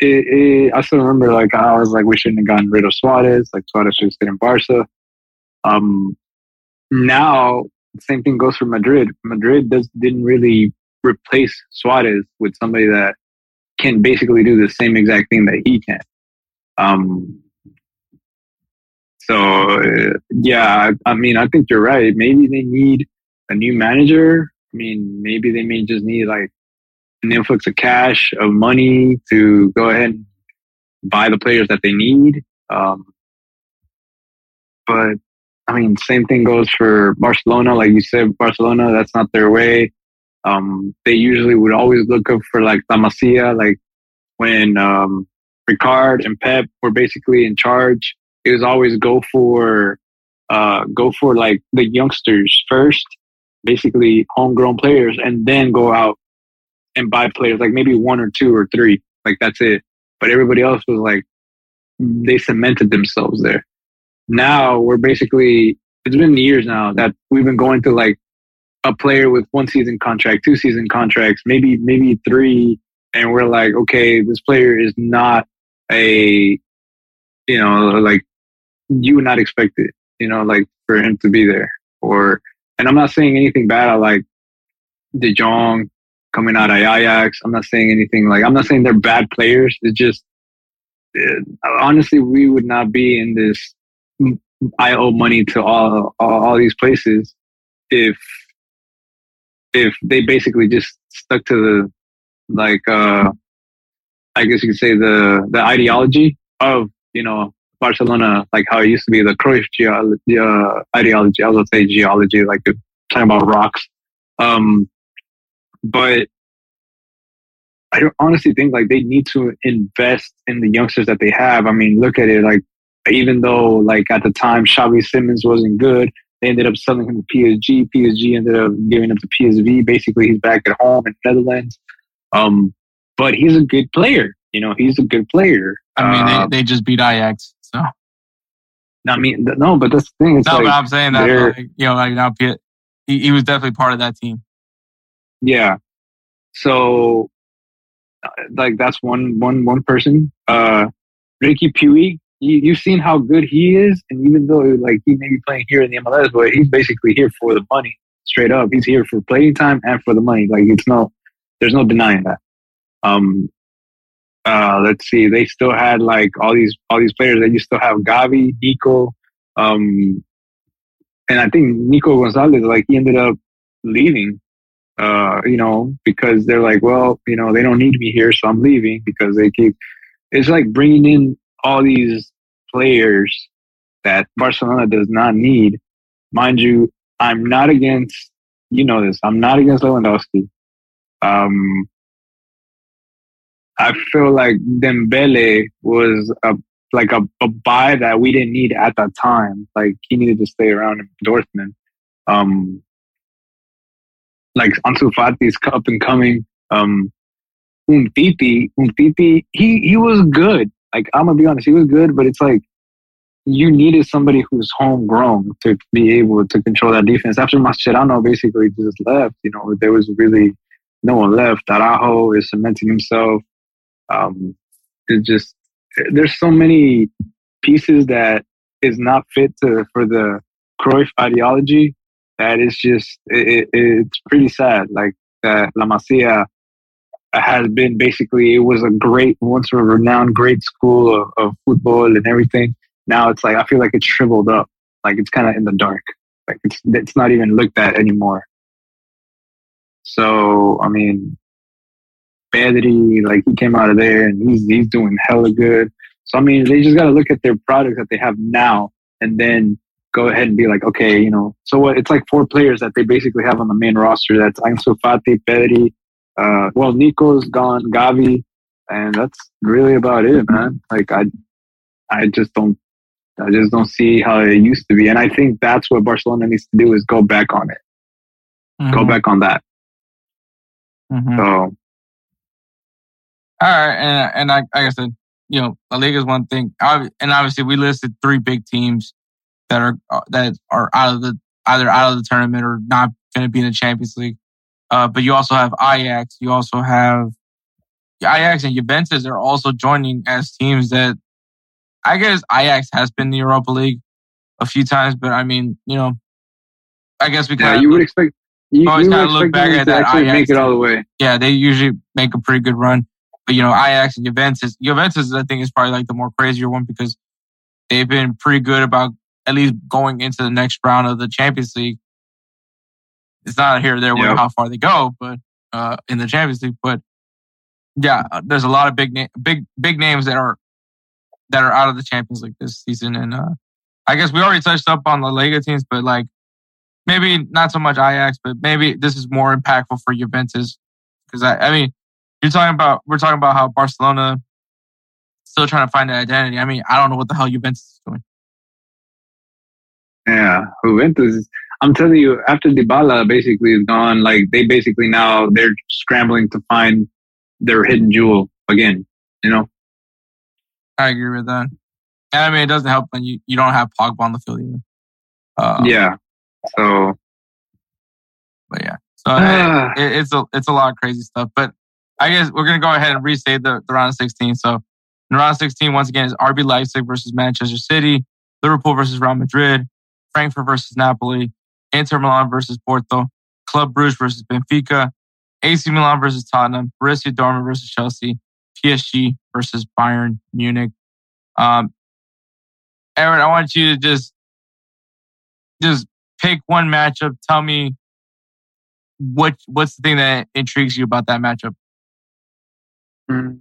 it, it, I still remember like I was like we shouldn't have gotten rid of Suarez. Like Suarez should stay in Barca. Um, now same thing goes for Madrid. Madrid does didn't really replace Suarez with somebody that can basically do the same exact thing that he can. Um, so uh, yeah, I, I mean, I think you're right. Maybe they need a new manager I mean, maybe they may just need like an influx of cash, of money to go ahead and buy the players that they need. Um, but I mean, same thing goes for Barcelona. Like you said, Barcelona, that's not their way. Um, they usually would always look up for like La Masia, like when um, Rijkaard and Pep were basically in charge. It was always go for uh, go for like the youngsters first basically homegrown players and then go out and buy players, like maybe one or two or three. Like that's it. But everybody else was like, they cemented themselves there. Now we're basically, it's been years now that we've been going to like a player with one season contract, two season contracts, maybe, maybe three. And we're like, okay, this player is not a, you know, like you would not expect it, you know, like for him to be there or and I'm not saying anything bad. I like De Jong coming out of Ajax. I'm not saying anything like I'm not saying they're bad players. It's just it, honestly, we would not be in this. I owe money to all, all all these places if if they basically just stuck to the like uh I guess you could say the the ideology of you know Barcelona, like how it used to be the Cruyff geology, uh, ideology. I was say geology, like talking about rocks. Um, but I honestly think like they need to invest in the youngsters that they have. I mean, look at it. Like even though like at the time Xavi Simons wasn't good, they ended up selling him to PSG. PSG ended up giving him to PSV. Basically, he's back at home in Netherlands. Um, but he's a good player. You know, he's a good player. I mean, uh, they, they just beat Ajax. I mean, no, but that's the thing. It's no, like but I'm saying that, like, you know, like now, he, he was definitely part of that team. Yeah. So, uh, like, that's one, one, one person. Uh, Riqui Puig, you, you've seen how good he is, and even though like he may be playing here in the MLS, but he's basically here for the money. Straight up, he's here for playing time and for the money. Like it's no, there's no denying that. Um, uh, let's see, they still had like all these all these players. They you still have Gavi, Nico, um, and I think Nico Gonzalez. Like he ended up leaving, uh, you know, because they're like, well, you know, they don't need me here, so I'm leaving because they keep. It's like bringing in all these players that Barcelona does not need. Mind you, I'm not against. You know this. I'm not against Lewandowski. Um, I feel like Dembele was a like a, a buy that we didn't need at that time. Like he needed to stay around in Dortmund. Um, like Ansu Fati's up and coming. Um, Umtiti, Umtiti, he he was good. Like I'm gonna be honest, he was good, but it's like you needed somebody who's homegrown to be able to control that defense. After Mascherano basically just left, you know, there was really no one left. Araujo is cementing himself. Um, it's just there's so many pieces that is not fit to for the Cruyff ideology that is just it, it, it's pretty sad. Like uh, La Masia has been basically it was a great once a renowned great school of, of football and everything. Now it's like I feel like it's shriveled up, like it's kind of in the dark. Like it's it's not even looked at anymore. So I mean, Pedri, like he came out of there and he's he's doing hella good. So I mean, they just got to look at their products that they have now and then go ahead and be like, okay, you know, so what? It's like four players that they basically have on the main roster. That's Ansu Fati, Pedri, uh, well, Nico's gone, Gavi, and that's really about it, man. Like I, I just don't, I just don't see how it used to be, and I think that's what Barcelona needs to do is go back on it, mm-hmm. go back on that. Mm-hmm. So, all right, and and I, like I said, you know, La Liga is one thing, and obviously we listed three big teams that are uh, that are out of the either out of the tournament or not going to be in the Champions League. Uh, but you also have Ajax. You also have Ajax and Juventus are also joining as teams that I guess Ajax has been in the Europa League a few times, but I mean, you know, I guess we kind yeah, you would expect you, always kind of look back at that. Ajax make it all the way. Yeah, they usually make a pretty good run. You know, Ajax and Juventus, Juventus, I think is probably like the more crazier one because they've been pretty good about at least going into the next round of the Champions League. It's not here or there yep. how far they go, but uh, in the Champions League. But yeah, there's a lot of big na- big big names that are that are out of the Champions League this season, and uh, I guess we already touched up on the Liga teams, but like maybe not so much Ajax, but maybe this is more impactful for Juventus because I, I mean, you're talking about we're talking about how Barcelona still trying to find an identity. I mean, I don't know what the hell Juventus is doing. Yeah, Juventus. I'm telling you, after Dybala basically is gone, like they basically now they're scrambling to find their hidden jewel again. You know. I agree with that. And I mean, it doesn't help when you, you don't have Pogba on the field either. Uh, yeah. So. But yeah, so uh, it, it's a it's a lot of crazy stuff. But I guess we're gonna go ahead and restate the, the round of 16. So in round 16, once again, is RB Leipzig versus Manchester City, Liverpool versus Real Madrid, Frankfurt versus Napoli, Inter Milan versus Porto, Club Brugge versus Benfica, AC Milan versus Tottenham, Borussia Dortmund versus Chelsea, PSG versus Bayern Munich. Um, Aaron, I want you to just just pick one matchup. Tell me what what's the thing that intrigues you about that matchup. Mm.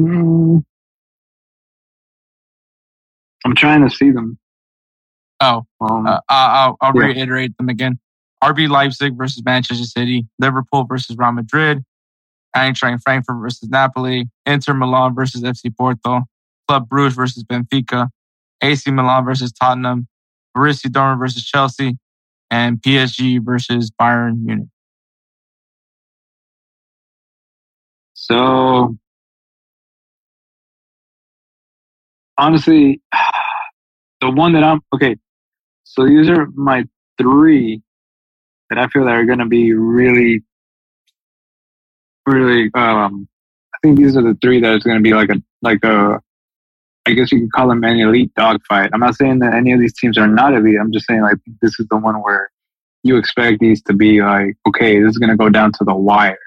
Mm. I'm trying to see them. Oh, um, uh, I'll, I'll yeah. reiterate them again. RB Leipzig versus Manchester City, Liverpool versus Real Madrid, Eintracht Frankfurt versus Napoli, Inter Milan versus FC Porto, Club Brugge versus Benfica, AC Milan versus Tottenham, Borussia Dortmund versus Chelsea, and PSG versus Bayern Munich. So honestly, the one that I'm okay. So these are my three that I feel that are going to be really, really. Um, I think these are the three that is going to be like a like a. I guess you could call them an elite dogfight. I'm not saying that any of these teams are not elite. I'm just saying like this is the one where you expect these to be like okay, this is going to go down to the wire.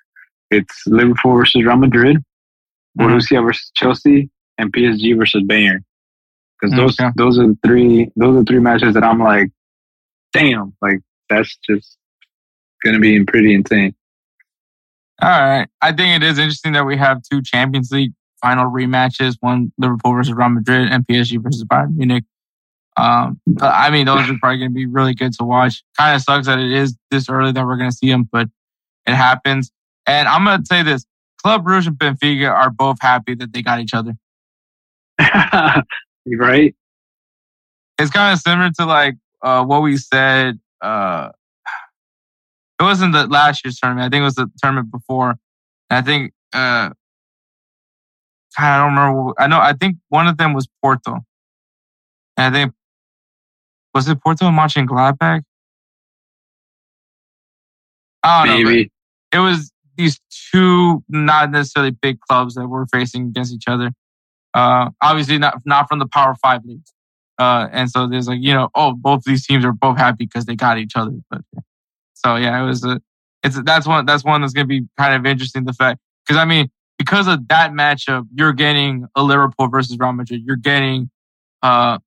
It's Liverpool versus Real Madrid, mm-hmm. Borussia versus Chelsea, and PSG versus Bayern. Because those okay. those are the three those are three matches that I'm like, damn, like that's just gonna be pretty insane. All right, I think it is interesting that we have two Champions League final rematches: one Liverpool versus Real Madrid and PSG versus Bayern Munich. Um, I mean, those are probably going to be really good to watch. Kind of sucks that it is this early that we're going to see them, but it happens. And I'm going to say this: Club Brugge and Benfica are both happy that they got each other. right? It's kind of similar to like uh, what we said. Uh, it wasn't the last year's tournament. I think it was the tournament before. And I think uh, I don't remember. I know. I think one of them was Porto. And I think was it Porto and Mönchengladbach? I don't Maybe. know. It was these two not necessarily big clubs that were facing against each other. Uh, obviously not not from the Power Five leagues. Uh, and so there's like you know, oh, both these teams are both happy because they got each other. But so yeah, it was a. It's that's one that's one that's gonna be kind of interesting. The fact because I mean because of that matchup, you're getting a Liverpool versus Real Madrid. You're getting uh,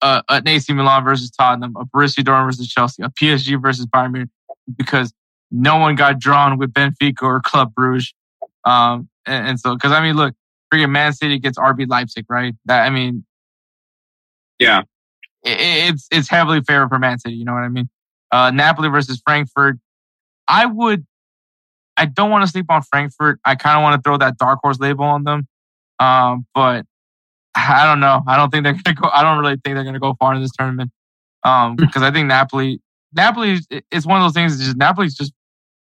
uh, an AC Milan versus Tottenham, a Borussia Dortmund versus Chelsea, a PSG versus Bayern Munich, because no one got drawn with Benfica or Club Brugge. Um, and, and so, because I mean, look, freaking Man City gets RB Leipzig, right? That I mean, Yeah. it, it's it's heavily favored for Man City. You know what I mean? Uh, Napoli versus Frankfurt. I would. I don't want to sleep on Frankfurt. I kind of want to throw that dark horse label on them. Um, but I don't know. I don't think they're gonna go. I don't really think they're gonna go far in this tournament. Um, because I think Napoli, Napoli is it's one of those things. Just Napoli's just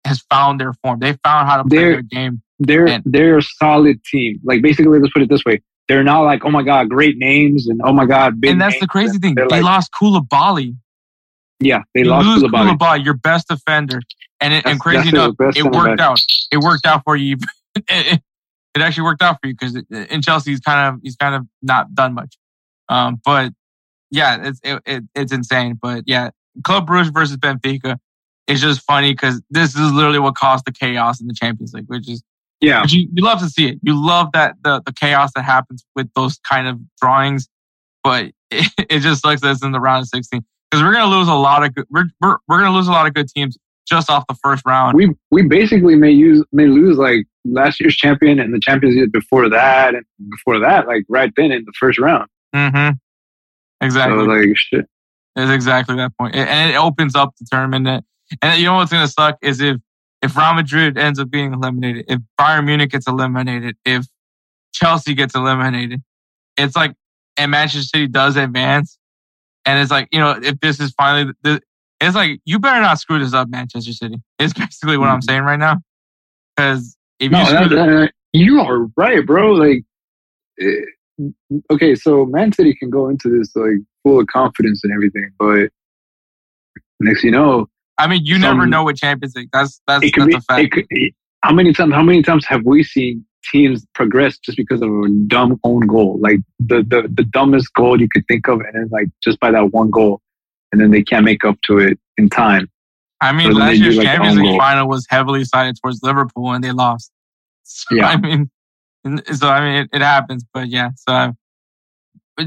has found their form. They found how to play They're- their game. They're And- they're a solid team. Like basically, let's put it this way: they're not like oh my god, great names and oh my god, big. And that's the crazy thing. They're They like- lost Koulibaly. Yeah, they you lost lose Koulibaly. Koulibaly, your best defender, and it, and crazy enough, it worked out. It worked out for you. it, it- actually worked out for you because in Chelsea he's kind of he's kind of not done much. Um, but yeah, it's it, it, it's insane. But yeah, Club Brugge versus Benfica is just funny because this is literally what caused the chaos in the Champions League, which is Yeah, but you, you love to see it. You love that the, the chaos that happens with those kind of drawings, but it, it just sucks that it's in the round of 16 because we're gonna lose a lot of good. We're, we're we're gonna lose a lot of good teams just off the first round. we we basically may use may lose like last year's champion and the Champions League before that and before that, like right then in the first round. mm-hmm. Exactly, So like shit. it's exactly that point, It- and it opens up the tournament. And, and you know what's gonna suck is if if Real Madrid ends up being eliminated, if Bayern Munich gets eliminated, if Chelsea gets eliminated, it's like and Manchester City does advance, and it's like you know if this is finally the, it's like you better not screw this up, Manchester City. It's basically what I'm saying right now, because if No, you screw that, that- you are right, bro. Like, eh, okay, so Man City can go into this like full of confidence and everything, but next you know, I mean, you never know with Champions League. That's that's that's be. a fact. Could, how many times? How many times have we seen teams progress just because of a dumb own goal, like the the, the dumbest goal you could think of, and then like just by that one goal, and then they can't make up to it in time. I mean, So last year's like, Champions League final was heavily sided towards Liverpool, and they lost. So, Yeah. I mean, so I mean, it, it happens, but yeah. So uh,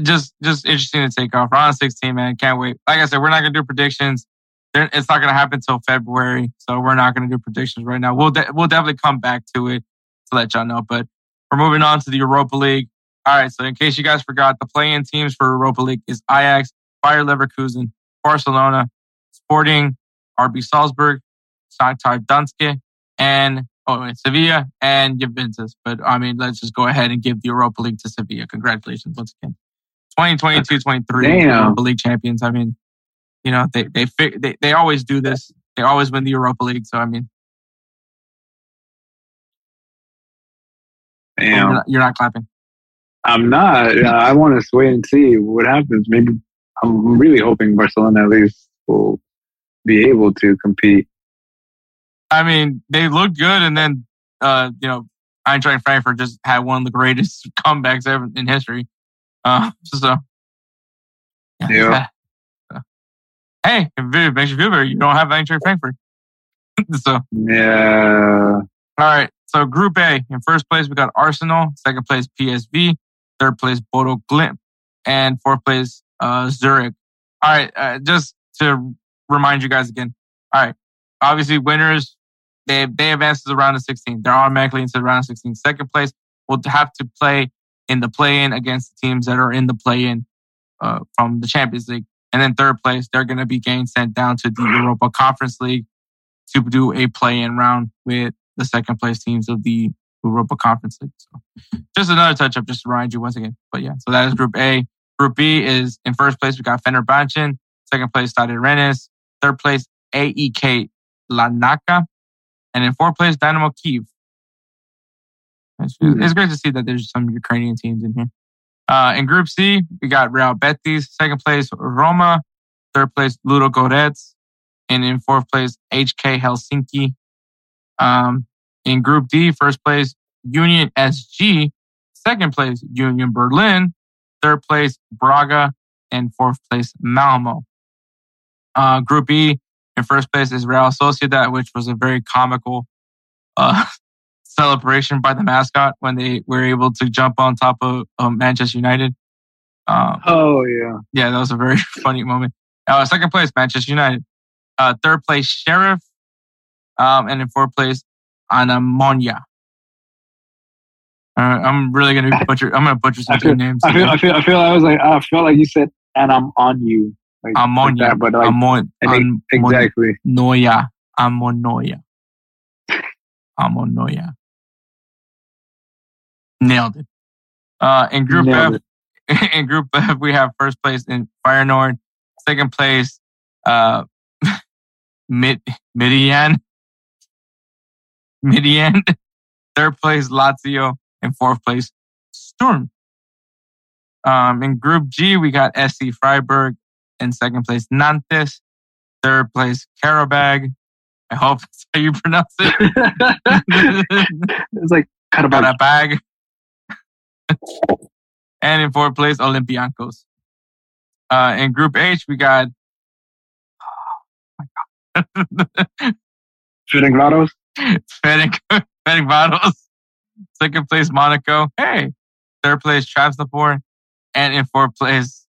just just interesting to take off. Round 16, man, can't wait. Like I said, we're not gonna do predictions. There, it's not gonna happen until February, so we're not gonna do predictions right now. We'll de- we'll definitely come back to it to let y'all know. But we're moving on to the Europa League. All right, so in case you guys forgot, the play-in teams for Europa League is Ajax, Bayer Leverkusen, Barcelona, Sporting, RB Salzburg, Shakhtar Donetsk, and oh wait, Sevilla and Juventus. But I mean, let's just go ahead and give the Europa League to Sevilla. Congratulations once again. 2022-23 Damn. Europa League champions. I mean, you know, they they fi- they they always do this. They always win the Europa League. So I mean, you're, Damn, not, you're not clapping. I'm not. I want to wait and see what happens. Maybe I'm really hoping Barcelona at least will be able to compete. I mean, they look good, and then uh, you know, Eintracht Frankfurt just had one of the greatest comebacks ever in history. Uh, so Yeah. So, Hey, if it makes you feel better, you don't have Eintracht Frankfurt. so, Yeah, All right. So, Group A in first place we got Arsenal, second place PSV, third place Bodo Glimt, and fourth place uh, Zurich. All right, uh, just to remind you guys again. All right, obviously winners they they advance to the round of 16. They're automatically into the round of 16. Second place will have to play in the play-in against the teams that are in the play-in uh, from the Champions League. And then third place, they're going to be getting sent down to the Europa Conference League to do a play-in round with the second place teams of the Europa Conference League. So just another touch up, just to remind you once again. But yeah, so that is Group A. Group B is in first place, we got Fenerbahce. Second place, Stade Rennes. Third place, AEK Larnaca. And in fourth place, Dynamo Kiev. It's, it's great to see that there's some Ukrainian teams in here. Uh, in Group C, we got Real Betis. Second place, Roma. Third place, Ludogorets. And in fourth place, HK Helsinki. Um, in Group D, first place, Union SG. Second place, Union Berlin. Third place, Braga. And fourth place, Malmo. Uh, Group E, in first place is Real Sociedad, which was a very comical uh, celebration by the mascot when they were able to jump on top of, of Manchester United. Um, Oh yeah. yeah, that was a very funny moment. Uh, second place, Manchester United. Uh, third place, Sheriff. Um, and in fourth place, Anamonia. Uh, I'm really gonna butcher. I'm gonna butcher some feel, good names. I feel, I feel, I feel. I was like, I feel like you said, and I'm on you. Like, I'm on like Ammonia. that, but like, Amon, I think- exactly. Amonoia. Amonoia. Amonoia. Nailed it. Uh, in Group Nailed F, in Group F, we have first place in Feyenoord, second place, uh, Mid Midian, Midian, third place Lazio, and fourth place Sturm. Um, in Group G, we got SC Freiburg, in second place Nantes, third place Karabag. I hope that's how you pronounce it. it's like kind of got a bag. and in fourth place, Olympiacos. Uh, in Group H, we got. Oh my God. Ferenc. Second place, Monaco. Hey. Third place, Trabzonspor. And in fourth place,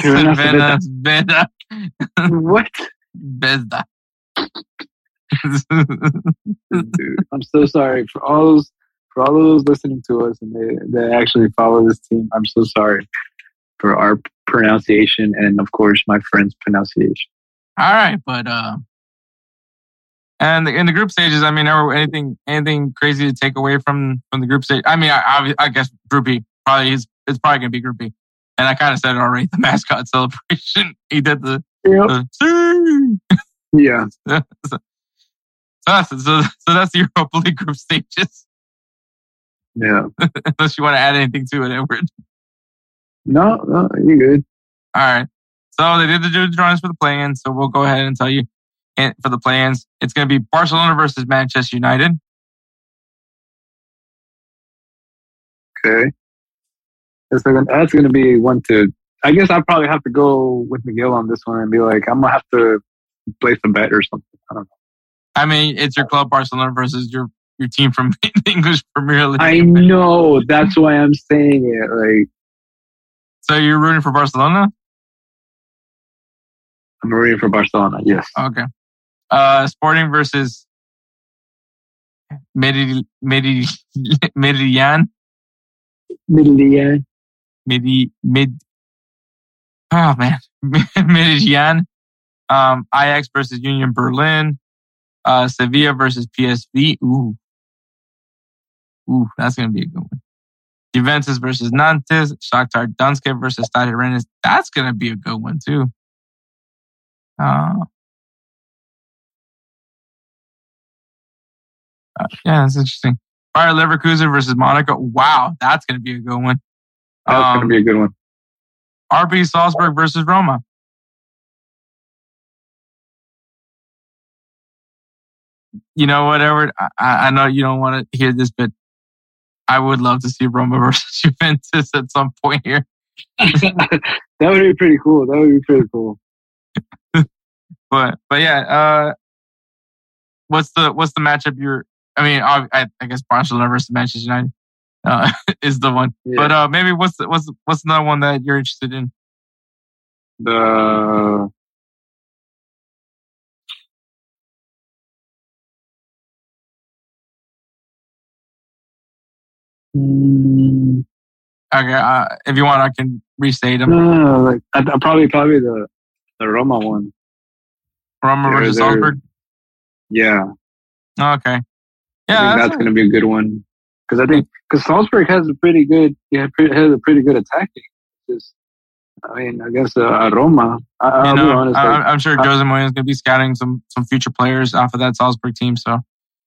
Zvezda. Zvezda. What? Zvezda. Dude, I'm so sorry for all those for all those listening to us and they, they actually follow this team. I'm so sorry for our pronunciation and of course my friend's pronunciation. All right, but uh, and in the group stages, I mean, are anything anything crazy to take away from from the group stage? I mean, I, I, I guess Group B probably is it's probably gonna be Group B, and I kind of said it already. The mascot celebration, he did the, Yep. the Yeah. so that's so, so that's the Europa League group stages. Yeah. Unless you want to add anything to it, Edward. No, no, you're good. All right. So they did the drawings for the play-ins. So we'll go ahead and tell you and for the play-ins. It's going to be Barcelona versus Manchester United. Okay. That's that's gonna be one to. I guess I'll probably have to go with Miguel on this one and be like, I'm gonna have to place a bet or something. I don't know. I mean, it's your club Barcelona versus your your team from the English Premier League. I know. That's why I'm saying it. Like So you're rooting for Barcelona? I'm rooting for Barcelona. Yes. Okay. Uh, Sporting versus Medi Medi Meridian Middle Midi Mid. Oh man, Meridian. Um, Ajax versus Union Berlin. Uh, Sevilla versus PSV. Ooh, ooh, that's gonna be a good one. Juventus versus Nantes. Shakhtar Donetsk versus Stade Rennes. That's gonna be a good one too. Uh, uh, yeah, that's interesting. Bayer Leverkusen versus Monaco. Wow, that's gonna be a good one. That's Um, gonna be a good one. RB Salzburg versus Roma. You know, whatever. I, I know you don't want to hear this, but I would love to see Roma versus Juventus at some point here. that would be pretty cool. That would be pretty cool. But but yeah, uh, what's the what's the matchup you're? I mean, I, I, guess Barcelona versus Manchester United uh, is the one. Yeah. But uh, maybe what's the, what's what's another one that you're interested in? The Mm, Okay, uh, if you want, I can restate them. No, no, no, like I, probably probably the the Roma one. Roma versus Salzburg. Yeah, Okay. I Yeah, think that's going to be a good one because I think because Salzburg has a pretty good yeah pretty, has a pretty good attacking. Just I mean against uh, Roma, I, you know, honest. I, Like, I'm sure I- Jose Mourinho is going to be scouting some some future players off of that Salzburg team. So,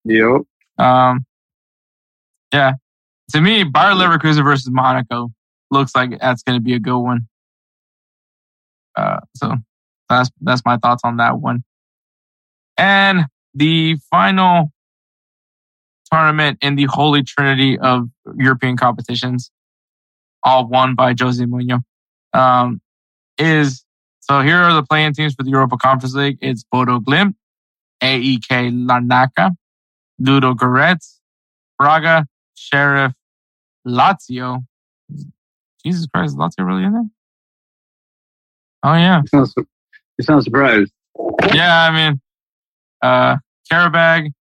yep. um, yeah, to me, Bayer Leverkusen versus Monaco looks like that's going to be a good one. Uh, so that's that's my thoughts on that one. And the final tournament in the holy trinity of European competitions, all won by Jose Mourinho, um, is so here are the playing teams for the Europa Conference League. It's Bodo Glimt, AEK Larnaca, Ludogorets, Braga, Sheriff, Lazio. Jesus Christ, is Lazio really in there? Oh yeah. You sound, you sound surprised. Yeah, I mean, uh, Karabag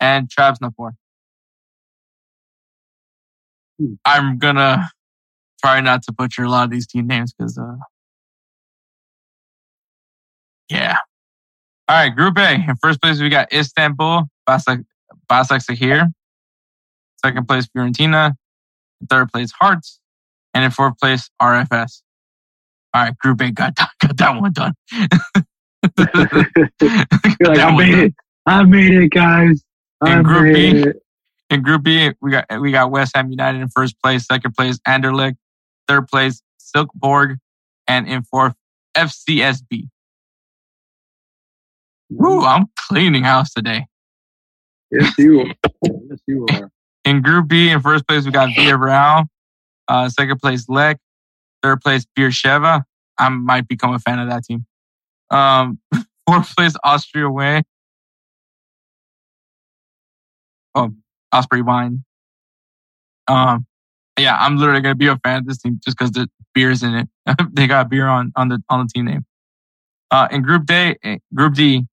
and Trabzonspor. I'm gonna try not to butcher a lot of these team names because, uh, yeah. All right, Group A. In first place, we got Istanbul, Basak, Basak here. Second place, Fiorentina. In third place, Hearts. And in fourth place, RFS. All right, Group A got, got that one done. Like, I made done. it. I made it, guys. I In Group B, made it. In Group B, we got we got West Ham United in first place, second place Anderlecht, third place Silkeborg, and in fourth FCSB. Woo, I'm cleaning house today. Yes, you are. Yes, you are. In Group B, in first place we got Villarreal, uh, second place Lech, third place Beersheva. I might become a fan of that team. Um, fourth place Austria away. Oh, Osprey Wine. Um, yeah, I'm literally gonna be a fan of this team just because the beer's in it. they got beer on on the on the team name. Uh, in Group D, eh, Group D,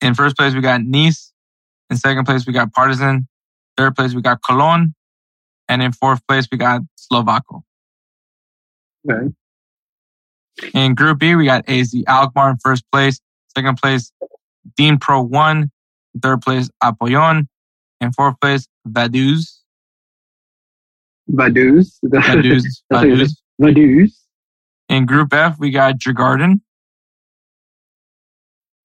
in first place we got Nice. In second place we got Partizan. Third place we got Cologne, and in fourth place we got Slovako. Okay. In Group B we got AZ Alkmaar in first place. Second place Dean Pro One. Third place Apollon. In fourth place Vaduz. Vaduz. Vaduz. Vaduz. Vaduz. In Group F, we got Djurgården.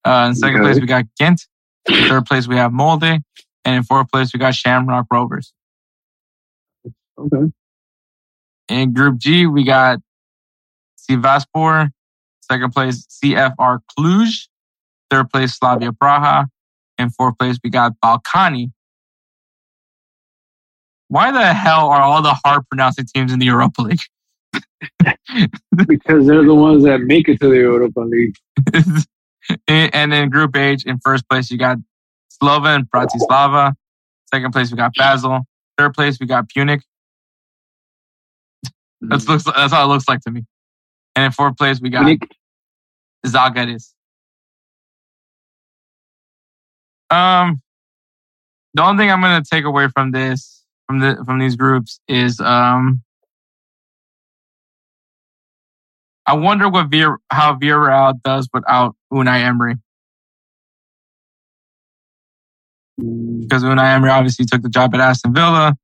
Uh, in second Okay. place, we got Ghent. In third place, we have Molde. And in fourth place, we got Shamrock Rovers. Okay. In Group G, we got Sivaspor. Second place, CFR Cluj. Third place, Slavia Praha. In fourth place, we got Balkani. Why the hell are all the hard pronouncing teams in the Europa League? Because they're the ones that make it to the Europa League. and in Group H, in first place, you got Slovan Bratislava. Second place, we got Basel. Third place, we got Punic. That's looks. That's how it looks like to me. And in fourth place, we got Nick, Zagaris. Um, the only thing I'm gonna take away from this, from the from these groups, is um, I wonder what how Villarreal does without Unai Emery. because Unai Emery obviously took the job at Aston Villa,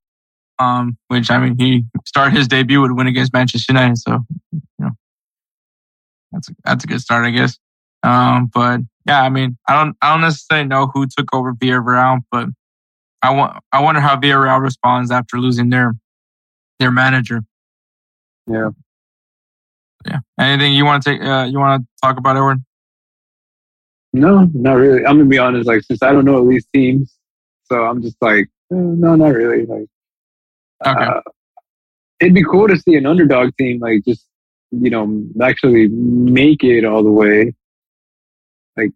um, which I mean he started his debut with a win against Manchester United, so you know that's a, that's a good start, I guess. Um, but yeah, I mean I don't I don't necessarily know who took over Villarreal, but I want I wonder how Villarreal responds after losing their their manager. Yeah. Yeah. Anything you want to take? Uh, you want to talk about, Edward? No, not really. I'm gonna be honest. Like, since I don't know these teams, so I'm just like, eh, no, not really. Like, Okay. uh, it'd be cool to see an underdog team like just you know actually make it all the way. Like,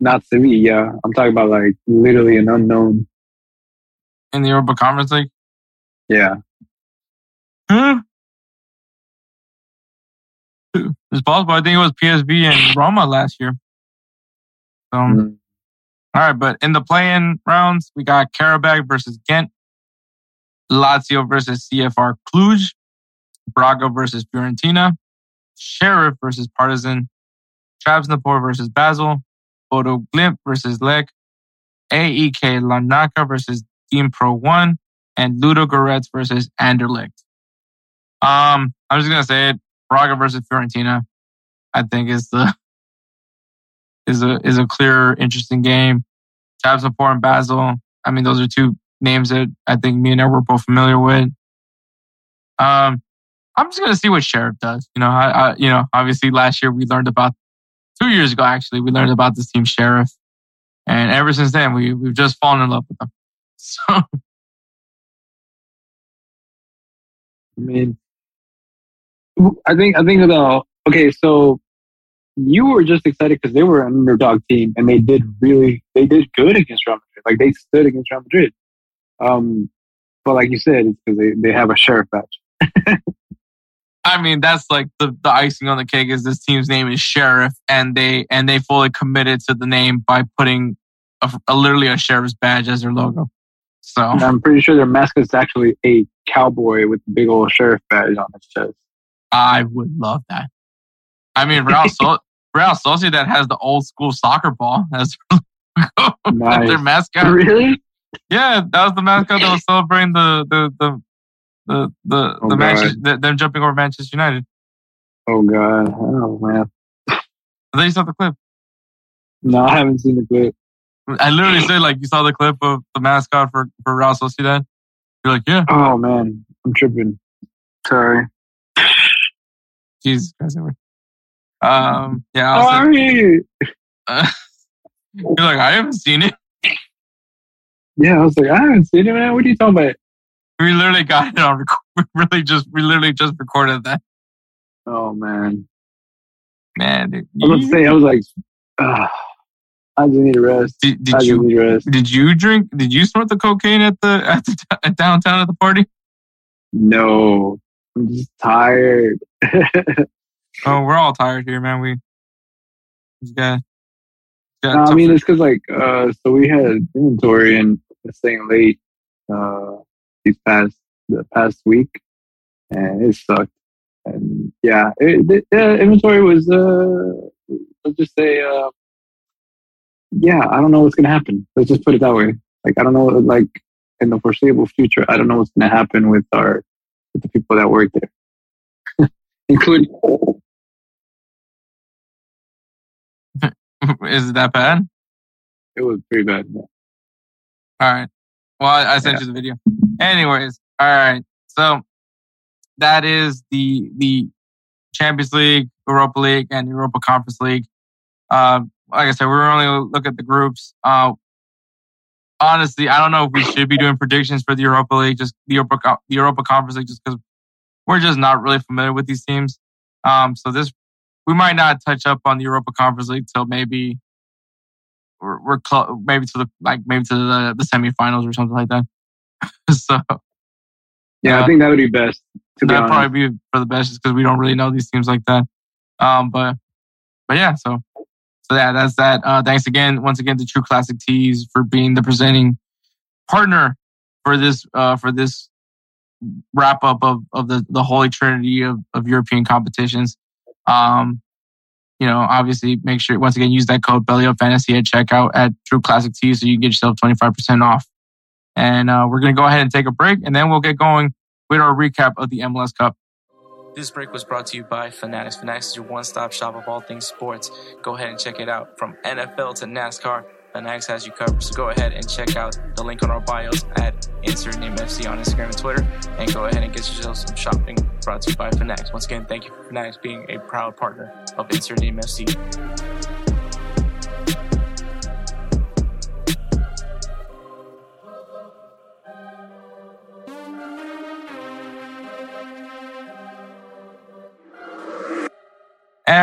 not Sevilla. I'm talking about like literally an unknown. In the Europa Conference League? Yeah. Huh? It's possible. I think it was PSV and Roma last year. So, Mhm. all right, but in the play-in rounds, we got Karabag versus Ghent, Lazio versus CFR Cluj, Braga versus Fiorentina, Sheriff versus Partizan, Trabzonspor versus Basel, Bodo Glimt versus Lech, AEK Larnaca versus Team Pro 1, and Ludogorets versus Anderlecht. Um, I'm just gonna say it. Braga versus Fiorentina, I think is the is a is a clear, interesting game. Trabzonspor and Basel. I mean, those are two names that I think me and Ed were both familiar with. Um, I'm just gonna see what Sheriff does. You know, I, I, you know, obviously last year we learned about two years ago actually we learned about this team Sheriff, and ever since then we we've just fallen in love with them. So I mean, I think I think the okay. So you were just excited because they were an underdog team and they did really they did good against Real Madrid. Like they stood against Real Madrid. Um, but like you said, it's because they, they have a sheriff badge. I mean, that's like the, the icing on the cake is this team's name is Sheriff, and they and they fully committed to the name by putting a, a literally a sheriff's badge as their logo. So And I'm pretty sure their mascot is actually a cowboy with a big old sheriff badge on his chest. I would love that. I mean, Real, so- Real Sociedad has the old school soccer ball as Nice. their mascot. Really? Yeah, that was the mascot that was celebrating the the the the the, Oh, the. Manchester, the, them jumping over Manchester United. Oh god. Oh man. I thought you saw the clip. No, I haven't seen the clip. I literally said like you saw the clip of the mascot for for Real Sociedad. You're like, yeah, Oh man, I'm tripping. Sorry. Jesus Christ. Um, yeah, I was like, Sorry. uh, you're like, I haven't seen it. Yeah, I was like, I haven't seen it, man. What are you talking about? We literally got it on record. We really just we literally just recorded that. Oh man. Man, dude, I was about to say, I was like, ah, I just need a rest. did, I did just you need rest. did you drink? Did you snort the cocaine at the at the at downtown at the party? No, I'm just tired. Oh, we're all tired here, man. We just got. got No, I mean, it's because like, uh, so we had inventory and staying late, uh, these past the past week, and it sucked. And yeah, it, the uh, inventory was, uh, let's just say, uh, yeah, I don't know what's gonna happen. Let's just put it that way. Like, I don't know, like in the foreseeable future, I don't know what's gonna happen with our with the people that work there, including. is it that bad? It was pretty bad. yeah. All right. Well, I, I sent you the video. Anyways, all right. So that is the the Champions League, Europa League, and Europa Conference League. Uh, like I said, we're only look at the groups. Uh, honestly, I don't know if we should be doing predictions for the Europa League, just the Europa the Europa Conference League, just because we're just not really familiar with these teams. Um, so this we might not touch up on the Europa Conference League till maybe we're, we're close, maybe to the like maybe to the the semifinals or something like that. so Yeah, Uh, I think that would be best. That'd honest. probably be for the best, just because we don't really know these teams like that. Um, but but yeah, so so yeah, that's that. Uh, thanks again, once again, to True Classic Tees for being the presenting partner for this uh for this wrap up of of the the holy trinity of of European competitions. Um, you know, obviously, make sure once again use that code Belly Up Fantasy at checkout at True Classic Tees so you can get yourself twenty five percent off. And uh, we're gonna go ahead and take a break, and then we'll get going with our recap of the MLS Cup. This break was brought to you by Fanatics. Fanatics is your one-stop shop of all things sports. Go ahead and check it out. From NFL to NASCAR, Fanatics has you covered. So go ahead and check out the link on our bios at insert name FC on Instagram and Twitter. And go ahead and get yourself some shopping brought to you by Fanatics. Once again, thank you for Fanatics being a proud partner of Insert Name FC.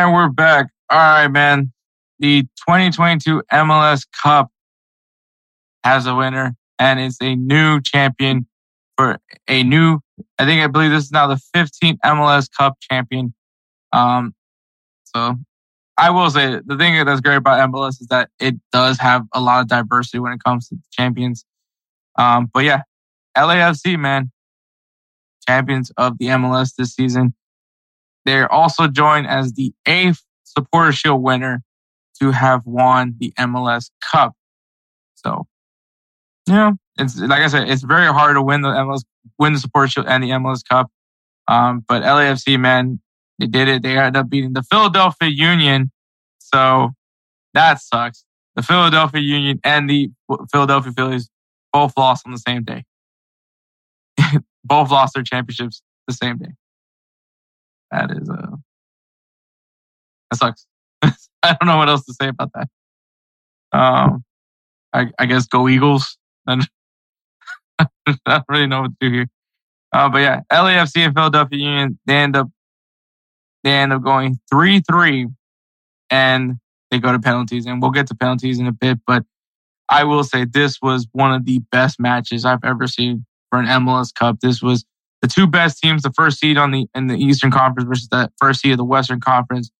And we're back. All right, man. The 2022 MLS Cup has a winner, and it's a new champion for a new. I think I believe this is now the 15th MLS Cup champion. Um, so I will say the thing that's great about MLS is that it does have a lot of diversity when it comes to champions. Um, but yeah, LAFC man, champions of the MLS this season. They're also joined as the eighth Supporter Shield winner to have won the MLS Cup. So, yeah, it's like I said, it's very hard to win the MLS, win the Supporter Shield and the MLS Cup. Um, but LAFC, man, they did it. They ended up beating the Philadelphia Union. So that sucks. The Philadelphia Union and the Philadelphia Phillies both lost on the same day. both lost their championships the same day. That is a that sucks. I don't know what else to say about that. Um I I guess go Eagles. I don't really know what to do here. Uh, but yeah, LAFC and Philadelphia Union, they end up they end up going three three and they go to penalties. And we'll get to penalties in a bit, but I will say this was one of the best matches I've ever seen for an MLS Cup. This was the two best teams, the first seed on the in the Eastern Conference versus the first seed of the Western Conference.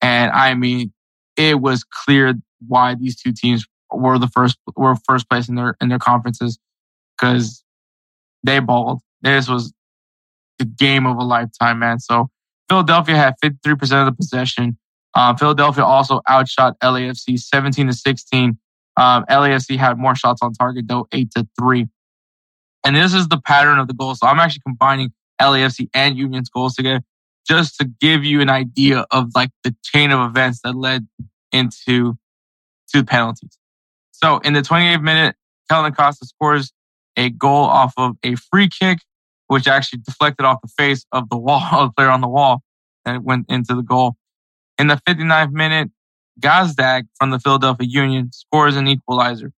And I mean, it was clear why these two teams were the first were first place in their in their conferences because they balled. This was the game of a lifetime, man. So Philadelphia had 53% of the possession. Uh, Philadelphia also outshot LAFC 17 to 16. Um, LAFC had more shots on target though, eight to three. And this is the pattern of the goals. So I'm actually combining LAFC and Union's goals together just to give you an idea of like the chain of events that led into two penalties. So in the 28th minute, Kellyn Acosta scores a goal off of a free kick, which actually deflected off the face of the wall, of the player on the wall, and it went into the goal. In the 59th minute, Gazdag from the Philadelphia Union scores an equalizer.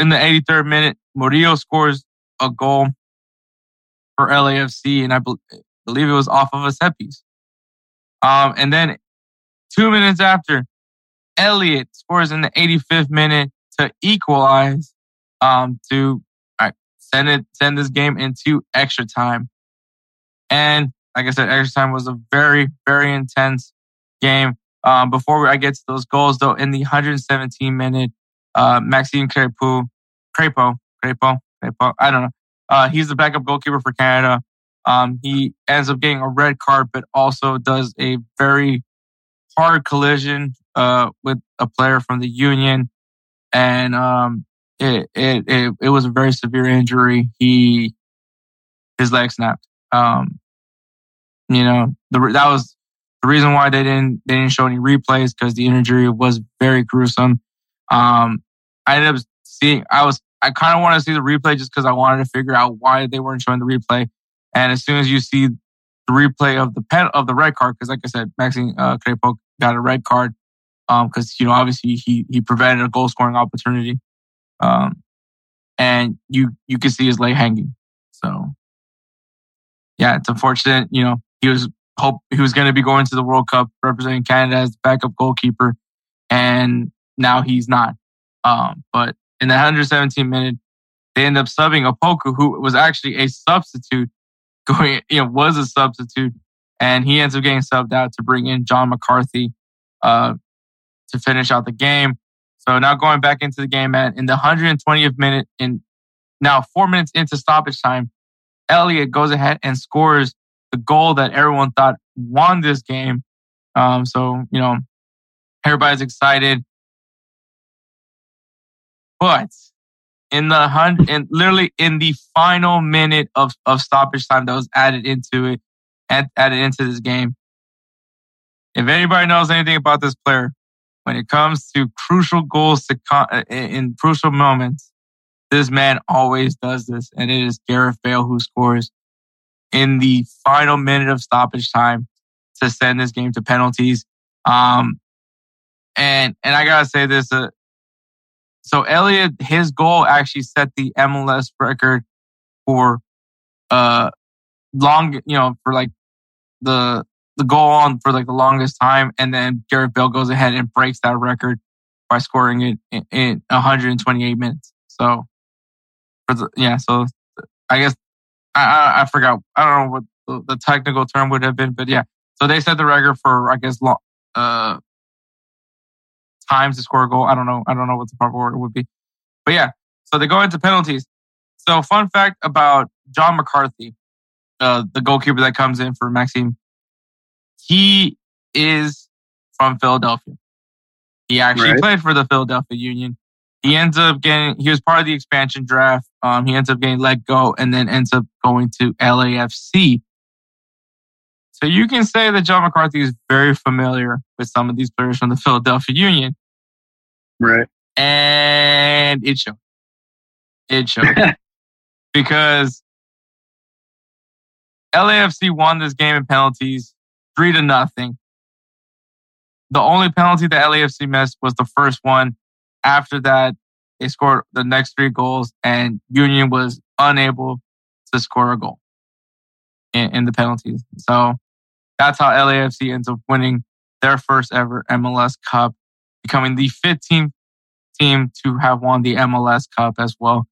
In the 83rd minute, Murillo scores a goal for LAFC, and I be- believe it was off of a set piece. Um, and then two minutes after, Elliott scores in the 85th minute to equalize, um, to right, send it, send this game into extra time. And like I said, extra time was a very, very intense game. Um, before I get to those goals, though, in the 117 minute, uh, Maxime Crepeau, Crepeau, Crepeau, Crepeau, I don't know. Uh, he's the backup goalkeeper for Canada. Um, he ends up getting a red card, but also does a very hard collision uh, with a player from the Union, and um, it, it it it was a very severe injury. He his leg snapped. Um, you know, the, that was the reason why they didn't they didn't show any replays because the injury was very gruesome. Um, I ended up seeing. I was I kind of wanted to see the replay just because I wanted to figure out why they weren't showing the replay. And as soon as you see the replay of the pen of the red card, because like I said, Maxime uh, Crepeau got a red card because um, you know obviously he he prevented a goal scoring opportunity, um, and you you can see his leg hanging. So yeah, it's unfortunate. You know he was hope he was going to be going to the World Cup representing Canada as the backup goalkeeper, and now he's not. Um, but in the 117 minute, they end up subbing Opoku, who was actually a substitute, going you know was a substitute, and he ends up getting subbed out to bring in John McCarthy uh, to finish out the game. So now going back into the game, man, in the 120th minute, in now four minutes into stoppage time, Elliott goes ahead and scores the goal that everyone thought won this game. Um, so, you know, everybody's excited. But in the hundred and literally in the final minute of, of stoppage time that was added into it and added into this game. If anybody knows anything about this player, when it comes to crucial goals to con- in crucial moments, this man always does this, and it is Gareth Bale who scores in the final minute of stoppage time to send this game to penalties. Um, and and I gotta say this. Uh, so Elliott, his goal actually set the MLS record for uh long, you know, for like the the goal on for like the longest time, and then Gareth Bale goes ahead and breaks that record by scoring it in, in 128 minutes. So, the, yeah, so I guess I, I, forgot. I don't know what the, the, technical term would have been, but yeah. So they set the record for, I guess, long, uh, times to score a goal. I don't know. I don't know what the proper word would be, but yeah. So they go into penalties. So fun fact about John McCarthy, uh, the goalkeeper that comes in for Maxime he is from Philadelphia. He actually Right. played for the Philadelphia Union. He ends up getting, he was part of the expansion draft. Um, he ends up getting let go and then ends up going to LAFC. So you can say that John McCarthy is very familiar with some of these players from the Philadelphia Union, Right. and it showed. It showed because LAFC won this game in penalties, three to nothing. The only penalty that LAFC missed was the first one. After that, they scored the next three goals, and Union was unable to score a goal in, in the penalties. So that's how LAFC ends up winning their first ever MLS Cup, becoming the 15th team to have won the MLS Cup as well.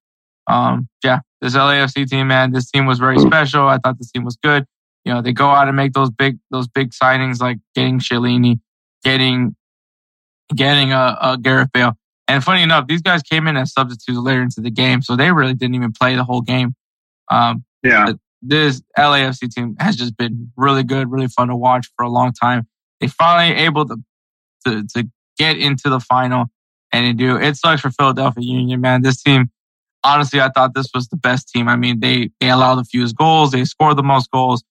Um, yeah, this LAFC team, man, this team was very special. I thought this team was good. You know, they go out and make those big, those big signings like getting Chiellini, getting, getting a, a Gareth Bale. And funny enough, these guys came in as substitutes later into the game, so they really didn't even play the whole game. Um, Yeah. This LAFC team has just been really good, really fun to watch for a long time. They finally able to to, to get into the final and they do. It sucks for Philadelphia Union, man. This team, honestly, I thought this was the best team. I mean, they they allow the fewest goals, they score the most goals,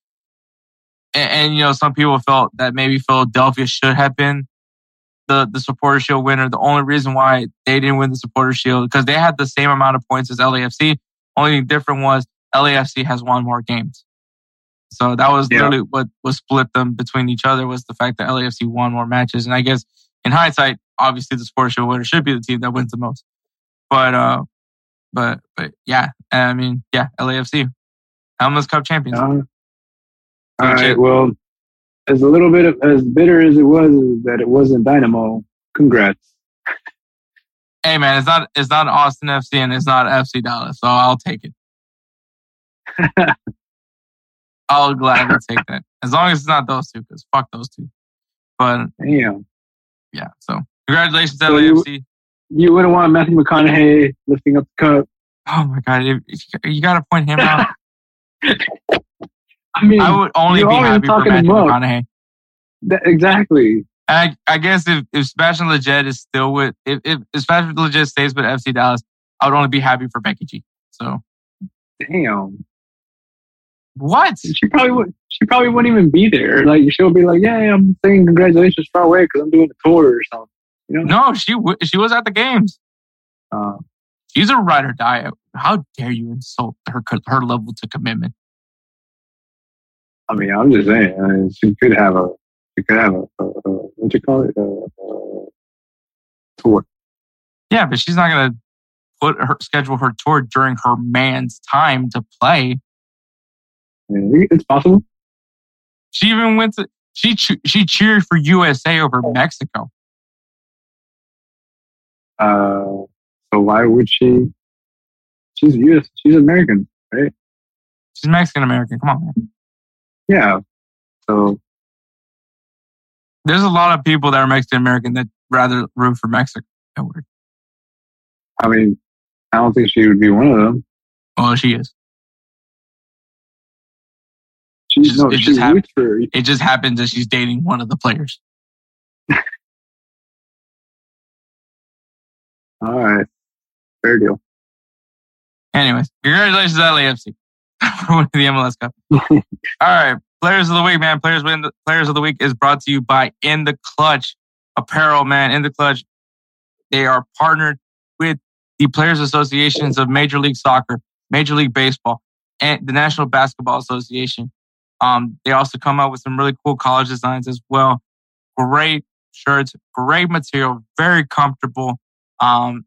and, and you know some people felt that maybe Philadelphia should have been the the supporter shield winner. The only reason why they didn't win the supporter shield because they had the same amount of points as LAFC. Only different was LAFC has won more games. So that was Yeah. literally what was split them between each other was the fact that LAFC won more matches. And I guess in hindsight, obviously the sports show winner should be the team that wins the most. But uh but but yeah, I mean, yeah, LAFC. MLS Cup champions. Uh, all right. Well, as a little bit of as bitter as it was that it wasn't Dynamo. Congrats. Hey man, it's not it's not Austin FC and it's not FC Dallas, so I'll take it. I'll gladly take that. As long as it's not those two, because fuck those two. But Damn. yeah, so congratulations, So you- LAFC. You wouldn't want Matthew McConaughey lifting up the cup. Oh my god, if, if you, you gotta point him out. I mean, I would only be happy for Matthew. McConaughey. that, exactly. I, I guess if, if Sebastian Lletget is still with, if, if, if Sebastian Lletget stays with FC Dallas, I would only be happy for Becky G. So Damn. What? She probably would. She probably wouldn't even be there. Like she'll be like, "Yeah, I'm saying congratulations far away because I'm doing a tour or something." You know? No, she w- she was at the games. Uh, She's a ride or die. How dare you insult her her level to commitment? I mean, I'm just saying. I mean, she could have a. She could have a. a, a what you call it? A, a tour. Yeah, but she's not gonna put her schedule her tour during her man's time to play. It's possible. She even went to she she cheered for USA over Mexico. Uh, so why would she? She's U.S. She's American, right? She's Mexican American. Come on, man. Yeah. So There's a lot of people that are Mexican American that rather root for Mexico. I mean, I don't think she would be one of them. Well, she is. She Just- no, it she just hap- for. It just happens that she's dating one of the players. All right, fair deal. Anyways, congratulations, LAFC, for winning the MLS Cup. All right, players of the week, man. Players win. The, players of the week is brought to you by In the Clutch Apparel, man. In the Clutch, they are partnered with the Players Associations of Major League Soccer, Major League Baseball, and the National Basketball Association. Um, they also come out with some really cool college designs as well. Great shirts, great material, very comfortable. Um,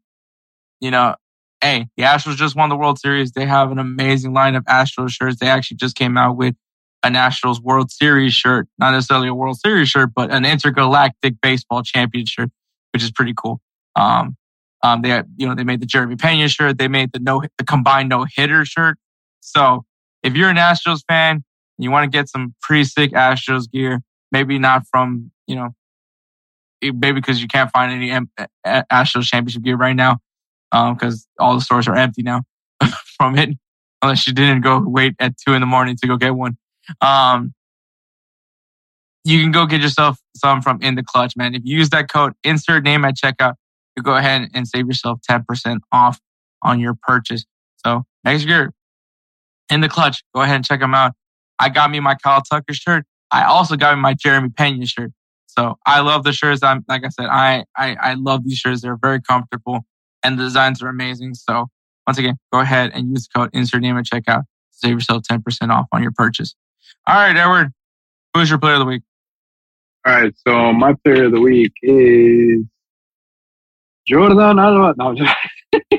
you know, hey, the Astros just won the World Series. They have an amazing line of Astros shirts. They actually just came out with an Astros World Series shirt, not necessarily a World Series shirt, but an intergalactic baseball championship, which is pretty cool. Um, um, they, you know, they made the Jeremy Pena shirt. They made the no, the combined no hitter shirt. So if you're an Astros fan, you want to get some pretty sick Astros gear, maybe not from, you know, maybe because you can't find any M- Astros championship gear right now, because all the stores are empty now from it, unless you didn't go wait at two in the morning to go get one. Um, you can go get yourself some from In the Clutch, man. If you use that code, insert name at checkout, you go ahead and save yourself 10% off on your purchase. So next year, In the Clutch, go ahead and check them out. I got me my Kyle Tucker shirt. I also got me my Jeremy Pena shirt. So I love the shirts. I'm like I said, I, I I love these shirts. They're very comfortable and the designs are amazing. So once again, go ahead and use the code insert name at checkout. To save yourself 10% off on your purchase. All right, Edward, who's your player of the week? All right, so my player of the week is Jordan Alba. No,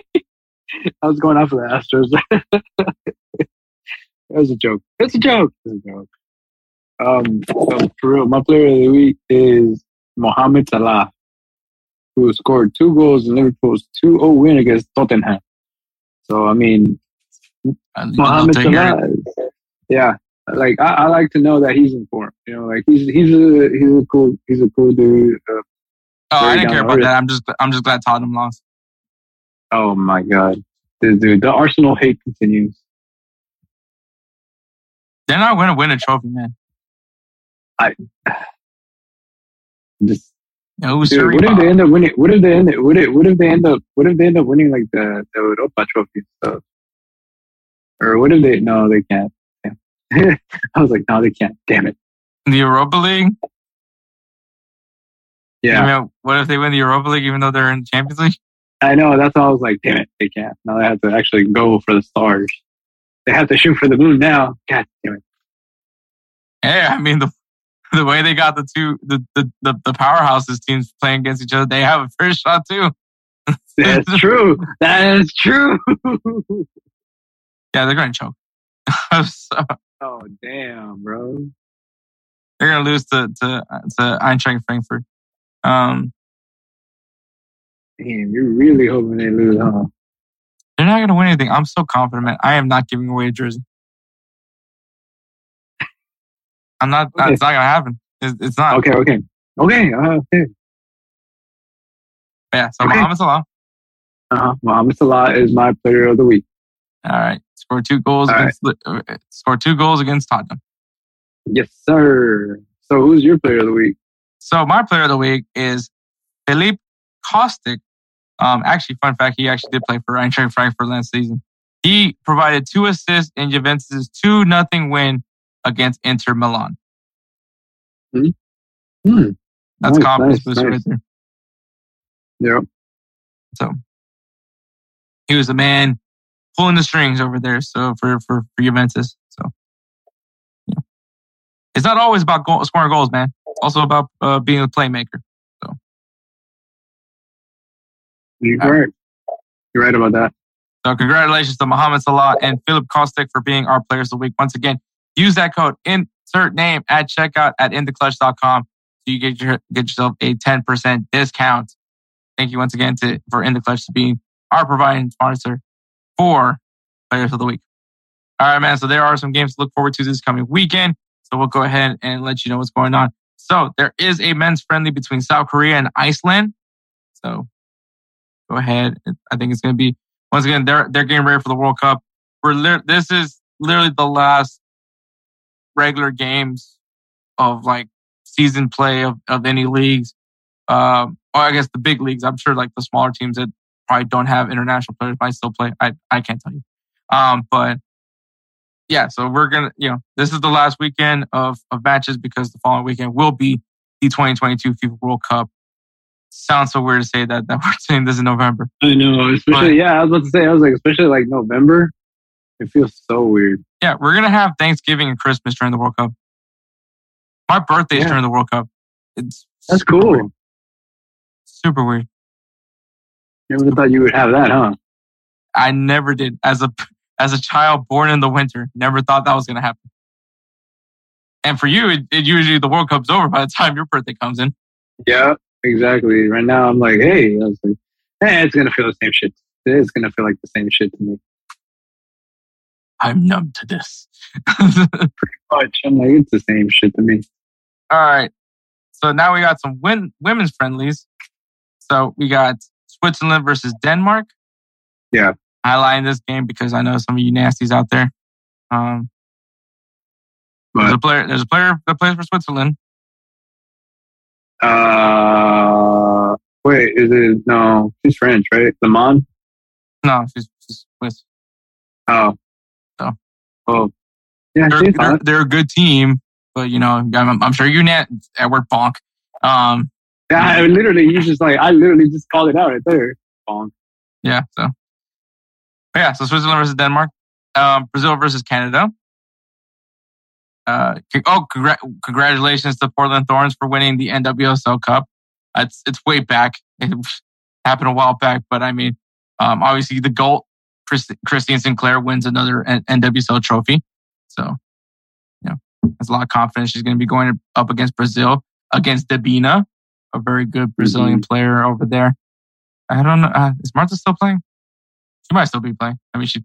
I was going off of the Astros. that was a joke. It's a joke. It's a joke. Um, so for real, my player of the week is Mohamed Salah, who scored two goals in Liverpool's 2-0 win against Tottenham. So I mean, Mohamed to hear it. Salah. is- Yeah, like I, I like to know that he's in form. You know, like he's he's a he's a cool he's a cool dude. Uh, Oh, I Very didn't care about earth. that. I'm just I'm just glad Tottenham lost. oh my god, this dude, the Arsenal hate continues. They're not going to win a trophy, man. I just No, dude, what if they end up winning? What if they end? What if what if they end up? What if they end up winning like the the Europa Trophy stuff? Or what if they? No, they can't. I was like, no, they can't. Damn it. the Europa League. Yeah, I mean, what if they win the Europa League even though they're in the Champions League? I know. That's why I was like, damn it, they can't. Now they have to actually go for the stars. They have to shoot for the moon now. God damn it. Hey, I mean the the way they got the two the the the, the powerhouses teams playing against each other, they have a fair shot too. That's true. That is true. Yeah, they're going to choke. so, oh damn, bro. they're going to lose to to to Eintracht Frankfurt. Um, Damn, you're really hoping they lose, huh? Not going to win anything. I'm so confident, man. I am not giving away a jersey. I'm not. Okay. It's not going to happen. It's, it's not. Okay, okay. Okay, uh, okay. Yeah. So Okay. Mohamed Salah. Uh-huh. Mohamed Salah is my player of the week. All right. Scored two goals All against uh, scored two goals against Tottenham. Yes, sir. So who's your player of the week? So my player of the week is Filip Kostić. Um, actually, fun fact, he actually did play for Eintracht Frankfurt last season. He provided two assists in Juventus' 2 nothing win against Inter Milan. Hmm. That's Nice, confidence nice, booster nice. right there. Yep. So he was a man pulling the strings over there. So for for, for Juventus. So yeah, it's not always about goal, scoring goals, man. It's also about uh, being a playmaker. You're right. You're right about that. So congratulations to Mohamed Salah and Filip Kostić for being our players of the week. Once again, use that code insert name at checkout at intheclutch.com so you get your get yourself a 10% discount. Thank you once again to for In the Clutch to be our providing sponsor for players of the week. All right, man. So there are some games to look forward to this coming weekend. So we'll go ahead and let you know what's going on. So there is a men's friendly between South Korea and Iceland. So go ahead. I think it's going to be once again they're they're getting ready for the World Cup. We're lit this is literally the last regular games of like season play of, of any leagues. Um, or I guess the big leagues. I'm sure like the smaller teams that probably don't have international players might still play. I I can't tell you. Um, but yeah, so we're gonna you know this is the last weekend of of matches because the following weekend will be the 2022 FIFA World Cup. Sounds so weird to say that that we're saying this in November. I know. Especially, yeah, I was about to say, I was like, especially like November. It feels so weird. Yeah, we're gonna have Thanksgiving and Christmas during the World Cup. My birthday is Yeah. during the World Cup. It's That's cool. weird. Super weird. Never thought you would have that, huh? I never did as a as a child born in the winter. Never thought that was gonna happen. And for you, it, it usually the World Cup's over by the time your birthday comes in. Yeah, exactly. Right now, I'm like, hey, I was like, hey, it's gonna feel the same shit. It's gonna feel like the same shit to me. I'm numb to this. Pretty much. I'm like, it's the same shit to me. All right. So now we got some win, women's friendlies. So we got Switzerland versus Denmark. Yeah. Highlighting this game because I know some of you nasties out there. Um, there's a player. There's a player that plays for Switzerland. Uh, wait, is it no? She's French, right? Lehmann. No, she's, she's with. Oh. Oh. Oh. Yeah, They're, they're, they're a good team, but you know, I'm, I'm sure you net Edward Bonk. Um, Yeah, I literally, you just like, I literally just called it out right there. Bonk. yeah, so. But yeah, so Switzerland versus Denmark, um, Brazil versus Canada. Uh, oh, congra- congratulations to Portland Thorns for winning the NWSL Cup. It's it's way back. It happened a while back, but I mean, um, obviously the goal. Chris, Christine Sinclair wins another N- NWSL trophy. So, you know, has a lot of confidence. She's going to be going up against Brazil, against Debinha, a very good Brazilian player over there. I don't know. Uh, is Marta still playing? She might still be playing. I mean, she,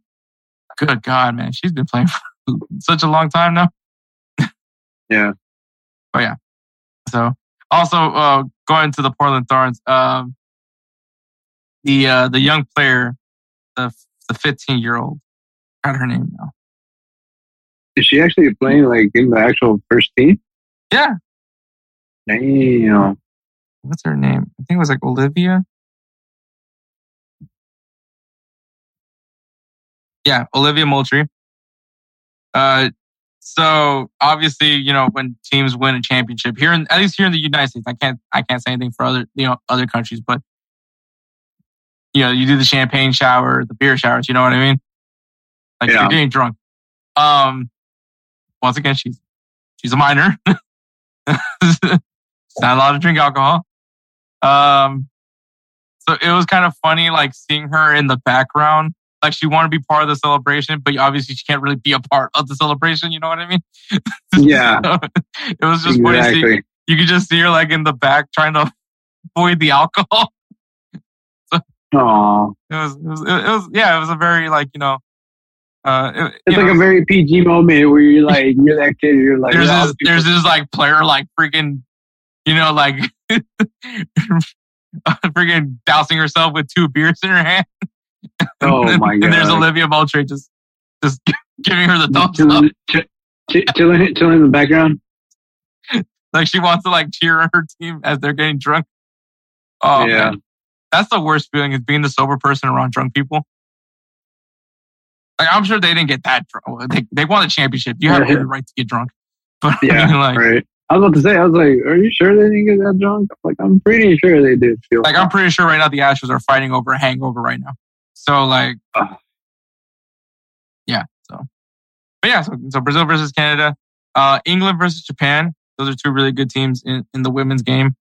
good God, man, she's been playing for such a long time now. Yeah. Oh yeah. So also uh, going to the Portland Thorns, um, the uh, the young player, the the 15 year old, got her name now. Is she actually playing like in the actual first team? Yeah, Damn. what's her name? I think it was like Olivia. Yeah, Olivia Moultrie. Uh, so obviously, you know, when teams win a championship here, in, at least here in the United States, I can't, I can't say anything for other, you know, other countries, but you know, you do the champagne shower, the beer showers. You know what I mean? Like Yeah. you're getting drunk. Um, once again, she's she's a minor. she's not allowed to drink alcohol. Um, so it was kind of funny, like seeing her in the background. Like she wanted to be part of the celebration, but obviously she can't really be a part of the celebration. You know what I mean? Yeah. So, it was just funny. Exactly. You could just see her like in the back trying to avoid the alcohol. Aw. It was, it was, it was, yeah, it was a very like you know, uh, it, It's like know, a very PG moment where you're like, you're that kid, you're like, there's "Oh, this, there's this like player like freaking, you know, like freaking dousing herself with two beers in her hand. Oh and, my god! And there's Olivia Moultrie just just giving her the thumbs up, chilling, ch- ch- chilling, chilling in the background. like she wants to like cheer on her team as they're getting drunk. Oh Yeah. man, that's the worst feeling is being the sober person around drunk people. Like I'm sure they didn't get that drunk. They they won a championship. You have Yeah. every right to get drunk. But I Yeah, mean, like, right. I was about to say, I was like, are you sure they didn't get that drunk? Like, I'm pretty sure they did feel. like I'm pretty sure right now the Astros are fighting over a hangover right now. So like, yeah. So, but yeah. So, so Brazil versus Canada, uh, England versus Japan. Those are two really good teams in, in the women's game.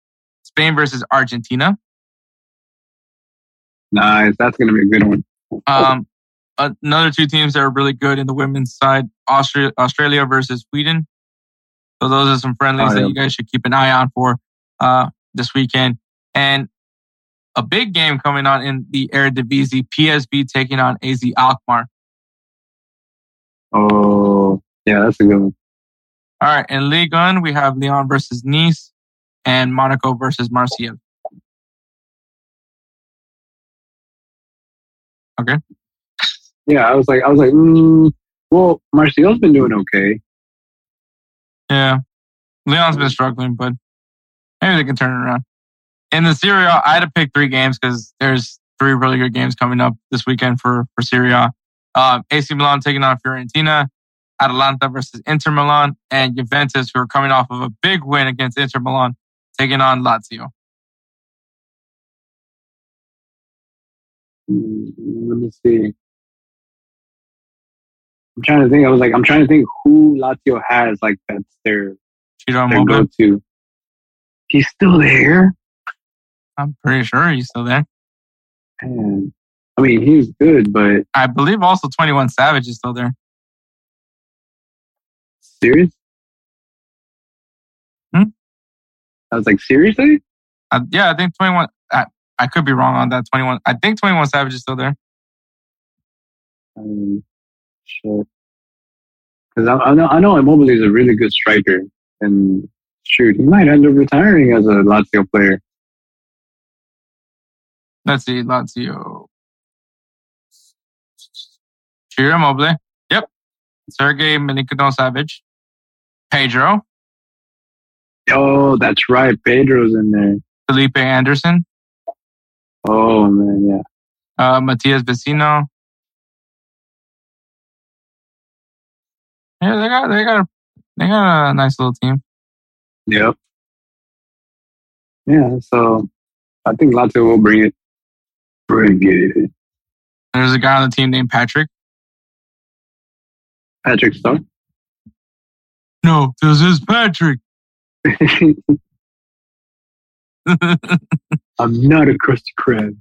Spain versus Argentina. nice. That's gonna be a good one. Um, another two teams that are really good in the women's side: Austria, Australia versus Sweden. So those are some friendlies Oh, that you guys should keep an eye on for uh, this weekend. And a big game coming on in the Eredivisie: PSV taking on AZ Alkmaar. Oh, yeah, that's a good one. All right, in Ligue 1, we have Lyon versus Nice and Monaco versus Marseille. Okay. Yeah, I was like, I was like, mm, well, Marseille's been doing okay. Yeah. Lyon's been struggling, but maybe they can turn it around. In the Serie A, I had to pick three games because there's three really good games coming up this weekend for, for Serie A. Uh, AC Milan taking on Fiorentina, Atalanta versus Inter Milan, and Juventus, who are coming off of a big win against Inter Milan, taking on Lazio. Mm, Let me see. I'm trying to think. I was like, I'm trying to think who Lazio has like that's their Ciro their Immobile. go to. He's still there. I'm pretty sure he's still there. Man. I mean, he's good, but I believe also 21 Savage is still there. serious. Hmm? I was like, seriously? Uh, yeah, I think 21. I, I could be wrong on that. 21. I think 21 Savage is still there. Um, shit. Because I, I know I know Immobile is a really good striker, and shoot, he might end up retiring as a Lazio player. Let's see. Lazio. Ciro Immobile. Yep. Sergey Milinkovic Savage. Pedro. Oh, that's right. Pedro's in there. Felipe Anderson, Oh man, yeah. uh, Matias Vecino. Yeah, they got they got a, they got a nice little team. Yep. Yeah, so I think Lazio will bring it. Bring it. There's a guy on the team named Patrick. Patrick Star. No, this is Patrick. I'm not a Krusty Krab.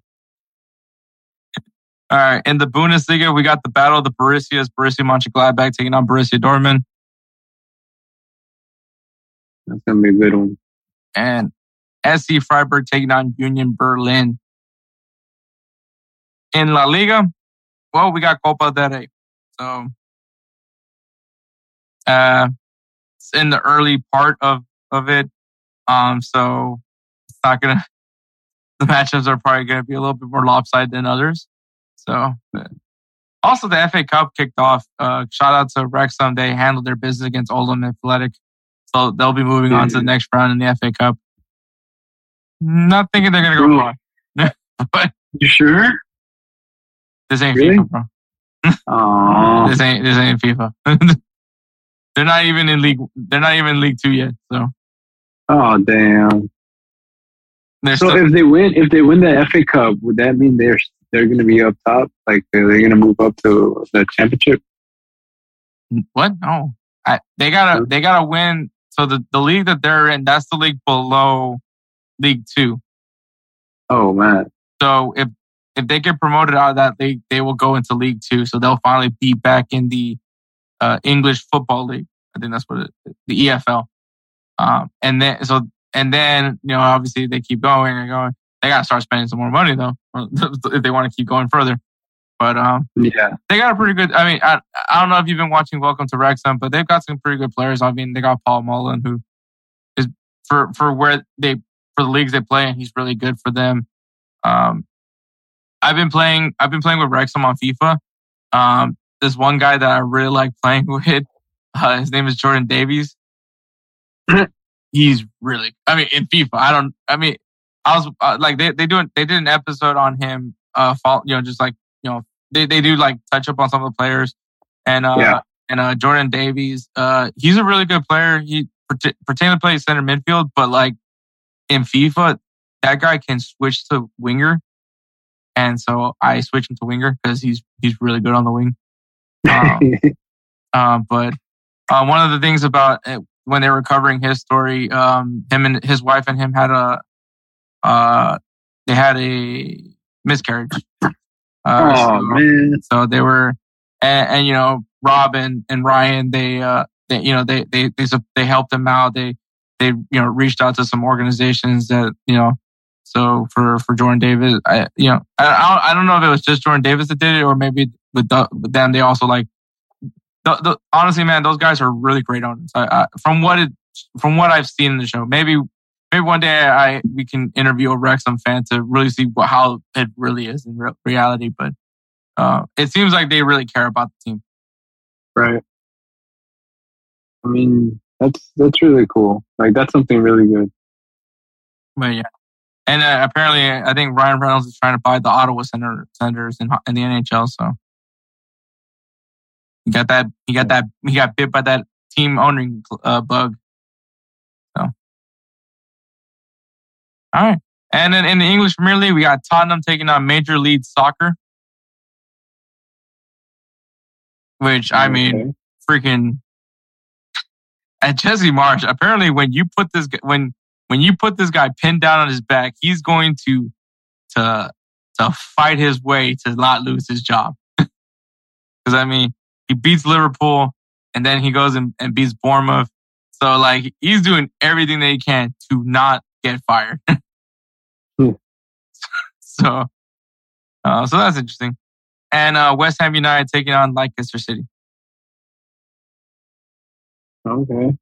All right, in the Bundesliga, we got the battle of the Borussias, Borussia Mönchengladbach taking on Borussia Dortmund, That's gonna be a good one. and SC Freiburg taking on Union Berlin. In La Liga, well, we got Copa del Rey. So, uh, it's in the early part of, of it. Um, so it's not gonna, the matchups are probably gonna be a little bit more lopsided than others. So, but- also the FA Cup kicked off. Uh, shout out to Wrexham. They handled their business against Oldham Athletic. So they'll be moving on to the next round in the FA Cup. Not thinking they're gonna go Ooh. far. but You sure? This ain't Really? FIFA, bro. Oh, This ain't this ain't FIFA. they're not even in league. They're not even in League Two yet. So oh, damn. they're So still. if they win, if they win the FA Cup, would that mean they're they're gonna be up top? Like they're, they're gonna move up to the championship? what? No, I, they gotta they gotta win. So the the league that they're in, that's the league below League Two. Oh man. So if if they get promoted out of that league, they will go into League Two. So they'll finally be back in the uh, English Football League. I think that's what it, the EFL. Um, and then so and then you know obviously they keep going and going. They got to start spending some more money though if they want to keep going further. But um, Yeah. they got a pretty good. I mean, I, I don't know if you've been watching Welcome to Wrexham, but they've got some pretty good players. I mean, they got Paul Mullen, who is for for where they for the leagues they play and he's really good for them. Um, I've been playing. I've been playing with Wrexham on FIFA. Um, this one guy that I really like playing with, uh, his name is Jordan Davies. he's really. I mean, in FIFA, I don't. I mean, I was uh, like they they do they did an episode on him. Uh, fall, you know, just like you know, they they do like touch up on some of the players, and uh, Yeah. and uh, Jordan Davies, uh, he's a really good player. He pertain to play center midfield, but like in FIFA, that guy can switch to winger, and so I switched him to winger because he's he's really good on the wing. Um, uh, but uh, one of the things about it, when they were covering his story, um, him and his wife and him had a uh, they had a miscarriage. Uh, oh so- man. so they were, and, and you know, Rob and, and Ryan, they, uh, they, you know, they, they, they, they helped them out. They, they, you know, reached out to some organizations that, you know, so for, for Jordan Davies, I, you know, I, I don't- I don't know if it was just Jordan Davies that did it or maybe with, the, with them, they also like, the, the, honestly, man, those guys are really great owners. I, I, from what it, from what I've seen in the show, maybe, maybe one day I, we can interview a Wrexham fan to really see what, how it really is in re- reality. But, uh, it seems like they really care about the team. Right. I mean, that's that's really cool. Like that's something really good. But yeah, and uh, apparently, I think Ryan Reynolds is trying to buy the Ottawa Center Senators in, in the NHL. So he got that. He got that. He got bit by that team owning uh, bug. So all right, and then in the English Premier League, we got Tottenham taking on Major League Soccer, which I mean. Freaking at Jesse Marsch. Apparently, when you put this when when you put this guy pinned down on his back, he's going to to to fight his way to not lose his job. Because I mean, he beats Liverpool and then he goes and, and beats Bournemouth. So like he's doing everything that he can to not get fired. Hmm. so uh, so that's interesting. And uh, West Ham United taking on Leicester City. Okay.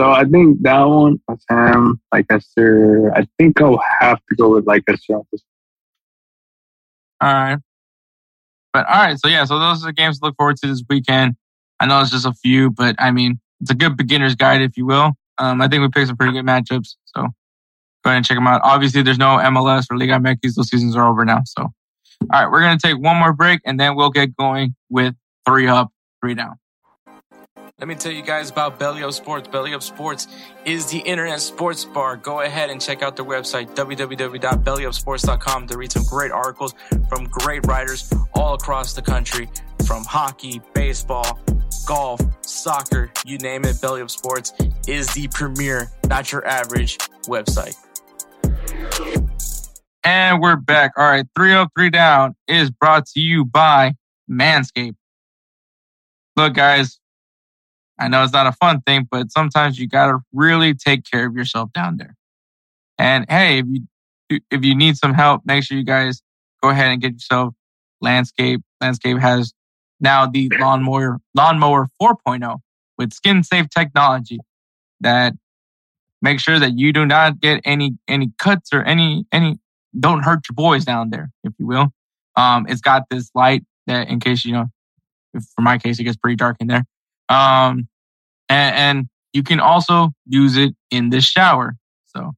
So I think that one, West Ham, Leicester. I think I'll have to go with Leicester on this. All right. But all right, so yeah, so those are the games to look forward to this weekend. I know it's just a few, but I mean, it's a good beginner's guide, if you will. Um, I think we picked some pretty good matchups. So go ahead and check them out. Obviously, there's no MLS or Liga MX. Those seasons are over now. So, all right, we're to take one more break and then we'll get going with three up, three down. Let me tell you guys about Belly Up Sports. Belly Up Sports is the internet sports bar. Go ahead and check out their website, www.bellyupsports.com, to read some great articles from great writers all across the country from hockey, baseball, golf, soccer, you name it. Belly Up Sports is the premier, not your average website. And we're back. All right, three up, three down is brought to you by Manscaped. Look, guys, I know it's not a fun thing, but sometimes you gotta really take care of yourself down there. And hey, if you if you need some help, make sure you guys go ahead and get yourself Manscaped. Manscaped has now the lawnmower lawnmower 4.0 with skin safe technology that make sure that you do not get any any cuts or any any don't hurt your boys down there, if you will. Um, it's got this light that in case you know, for my case, it gets pretty dark in there. Um, and, and you can also use it in the shower. So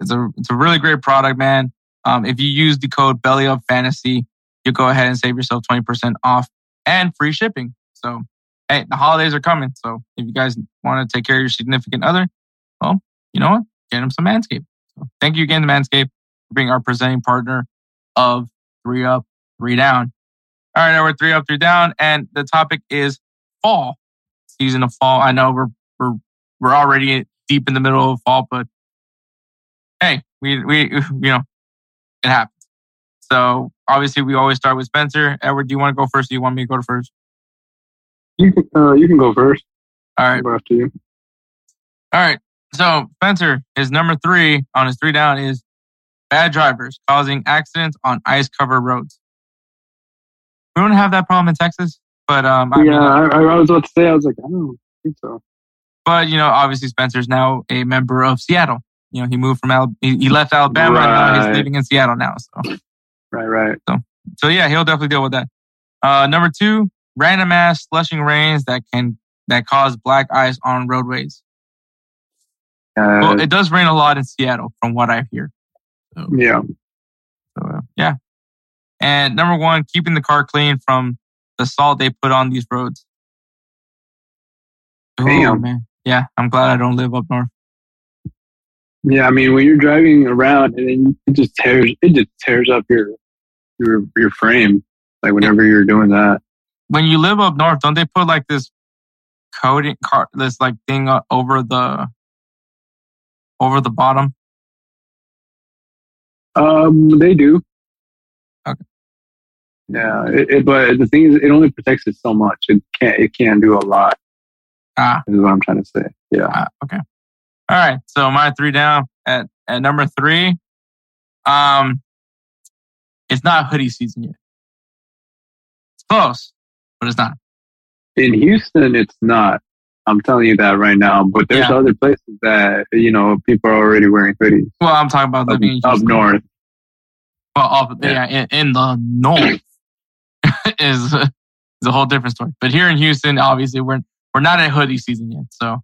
it's a it's a really great product, man. Um, if you use the code Belly Up Fantasy, you'll go ahead and save yourself twenty percent off and free shipping. So hey, the holidays are coming. So if you guys want to take care of your significant other, well, you know what? Get them some Manscaped. So thank you again to Manscaped for being our presenting partner of Three Up, Three Down. All right, now we're three up, three down, and the topic is fall season of fall. I know we're we're we're already deep in the middle of fall, but hey, we we you know it happens. So obviously, we always start with Spencer. Edward, do you want to go first? do you want me to go to first? You can uh, you can go first. All right. Go after you. All right. So Spencer, his number three on his three down is bad drivers causing accidents on ice covered roads. We don't have that problem in Texas, but um, I yeah, mean, I, I was about to say. I was like, I don't think so. but you know, obviously Spencer's now a member of Seattle. You know, he moved from Al- he, he left Alabama and now he's living in Seattle now. So, Right, right. so so yeah, he'll definitely deal with that. Uh, number two, random ass slushing rains that can that cause black ice on roadways. Uh, Well, it does rain a lot in Seattle, from what I hear. yeah. So uh, yeah. And number one, keeping the car clean from the salt they put on these roads. Ooh, Damn. man. Yeah, I'm glad I don't live up north. Yeah, I mean, when you're driving around and then it just tears, it just tears up your your your frame. Like whenever you're doing that. When you live up north, don't they put like this coating car this like thing over the over the bottom? Um, they do. Yeah, it, it, but the thing is, it only protects it so much. It can't. It can't do a lot. Ah. is what I'm trying to say. Yeah. Ah, okay. All right. So my three down at, at number three. Um, it's not hoodie season yet. It's close, but it's not. In Houston, it's not. I'm telling you that right now. But there's Yeah. other places that you know people are already wearing hoodies Well, I'm talking about up, living up north. Well, up, Yeah. yeah, in, in the north is is a whole different story. But here in Houston, obviously, we're we're not in hoodie season yet, so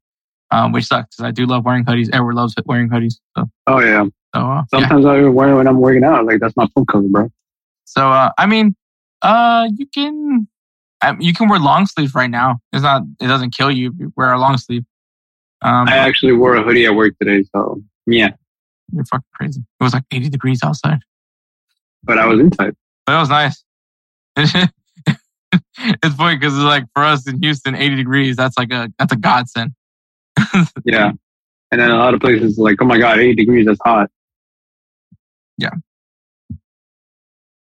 um, which sucks because I do love wearing hoodies. Edward loves wearing hoodies, so Oh yeah. so uh, yeah. Sometimes I even wear it when I'm working out. Like that's my phone color, bro. So uh, I mean, uh, you can um, you can wear long sleeves right now. It's not it doesn't kill you if you wear a long sleeve. Um, I actually wore a hoodie at work today, so yeah. you're fucking crazy. It was like 80 degrees outside. But I was inside. But it was nice. it's funny because it's like for us in Houston, 80 degrees, that's like a that's a godsend. Yeah. And then a lot of places like, oh my god, 80 degrees, that's hot. Yeah.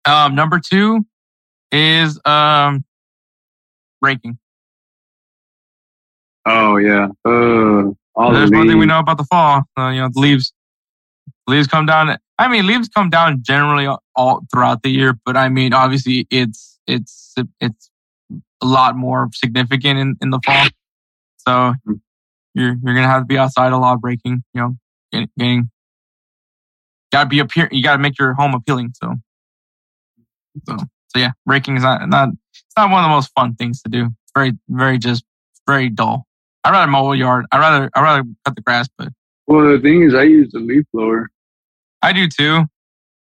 Um, number two is um raking. Oh yeah. Uh, all There's the one thing we know about the fall. Uh, you know, the leaves leaves come down. I mean, leaves come down generally all throughout the year, but I mean, obviously, it's it's it's a lot more significant in, in the fall. So mm-hmm. you're you're gonna have to be outside a lot breaking. You know, getting, getting gotta be appear. You gotta make your home appealing. So so so yeah, raking is not not it's not one of the most fun things to do. It's very very just very dull. I'd rather mow a yard. I'd rather I'd rather cut the grass, but Well, the thing is, I use the leaf blower. I do too.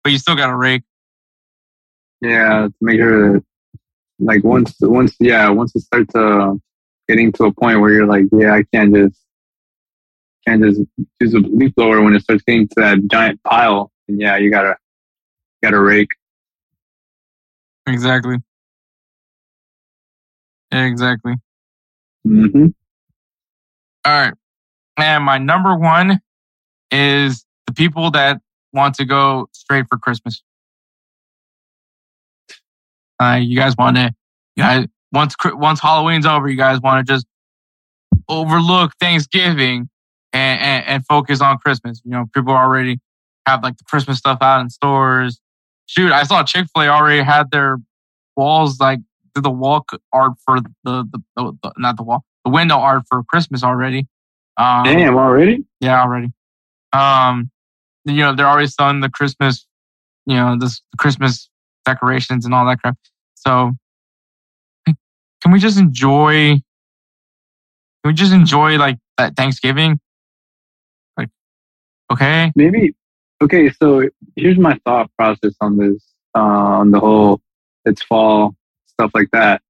But you still got to rake. Yeah, to make sure that, like, once, once, yeah, once it starts uh, getting to a point where you're like, yeah, I can't just, can't just use a leaf blower when it starts getting to that giant pile. And yeah, you gotta, gotta rake. Exactly. Yeah, exactly. hmm All right. And my number one is the people that want to go straight for Christmas. Uh, you guys want to, you guys, once, once Halloween's over, you guys want to just overlook Thanksgiving and, and, and focus on Christmas. You know, people already have like the Christmas stuff out in stores. Shoot, I saw Chick fil A already had their walls, like, did the wall art for the, the, the, the, not the wall, the window art for Christmas already. Um, Damn, already? yeah, already. Um, you know, they're always selling the Christmas, you know, this Christmas decorations and all that crap. So, can we just enjoy? Can we just enjoy like that Thanksgiving? Like, okay, Maybe, okay, so here's my thought process on this, uh, on the whole, it's fall, stuff like that.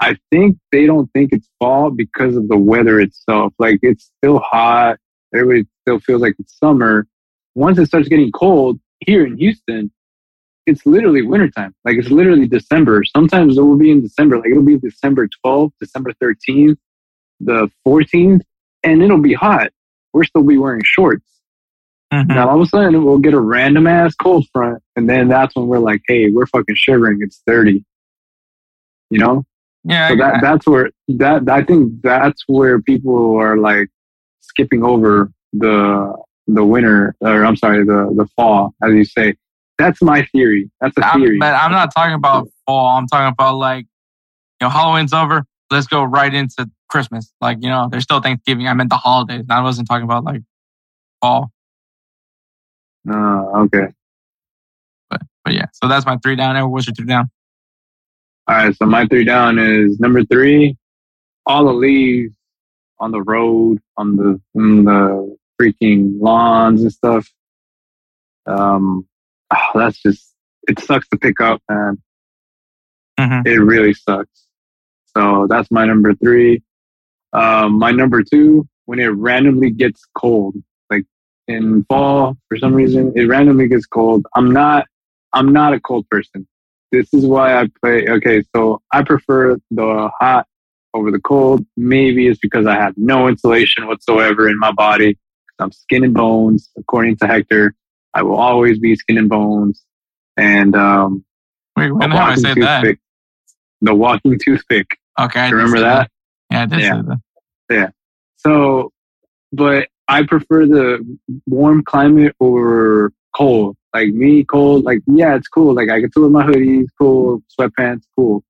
I think they don't think it's fall because of the weather itself. Like it's still hot. Everybody still feels like it's summer. Once it starts getting cold here in Houston, it's literally wintertime. Like it's literally December. Sometimes it will be in December. Like it'll be December 12th, December 13th, the 14th, and it'll be hot. We're still be wearing shorts. Mhm. Now all of a sudden we'll get a random ass cold front, and then that's when we're like, hey, we're fucking shivering. It's 30. You know? yeah, so that that's where that I think that's where people are like skipping over the the winter or I'm sorry the the fall as you say. That's my theory. That's a I'm- theory. but I'm not talking about fall. I'm talking about like, you know, Halloween's over. Let's go right into Christmas. Like, you know, there's still Thanksgiving. I meant the holidays. I wasn't talking about like fall. Uh, okay. But but yeah, so that's my three down. Ever what's your three down? All right. So my three down is number three. All the leaves on the road, on the on the freaking lawns and stuff. Um, ah, that's just it sucks to pick up, man. Mhm. It really sucks. So that's my number three. Um, my number two, when it randomly gets cold, like in fall, for some reason, it randomly gets cold. I'm not, I'm not a cold person. This is why I play. Okay, so I prefer the hot over the cold. Maybe it's because I have no insulation whatsoever in my body. I'm skin and bones, according to Hector. I will always be skin and bones. And um, Wait, when have I said that? The walking toothpick. Okay, I remember say that? Yeah, I did Yeah. say that. So, but I prefer the warm climate over cold. Like me, cold. Like yeah, it's cool. Like I can feel my hoodies, cool, sweatpants, cool.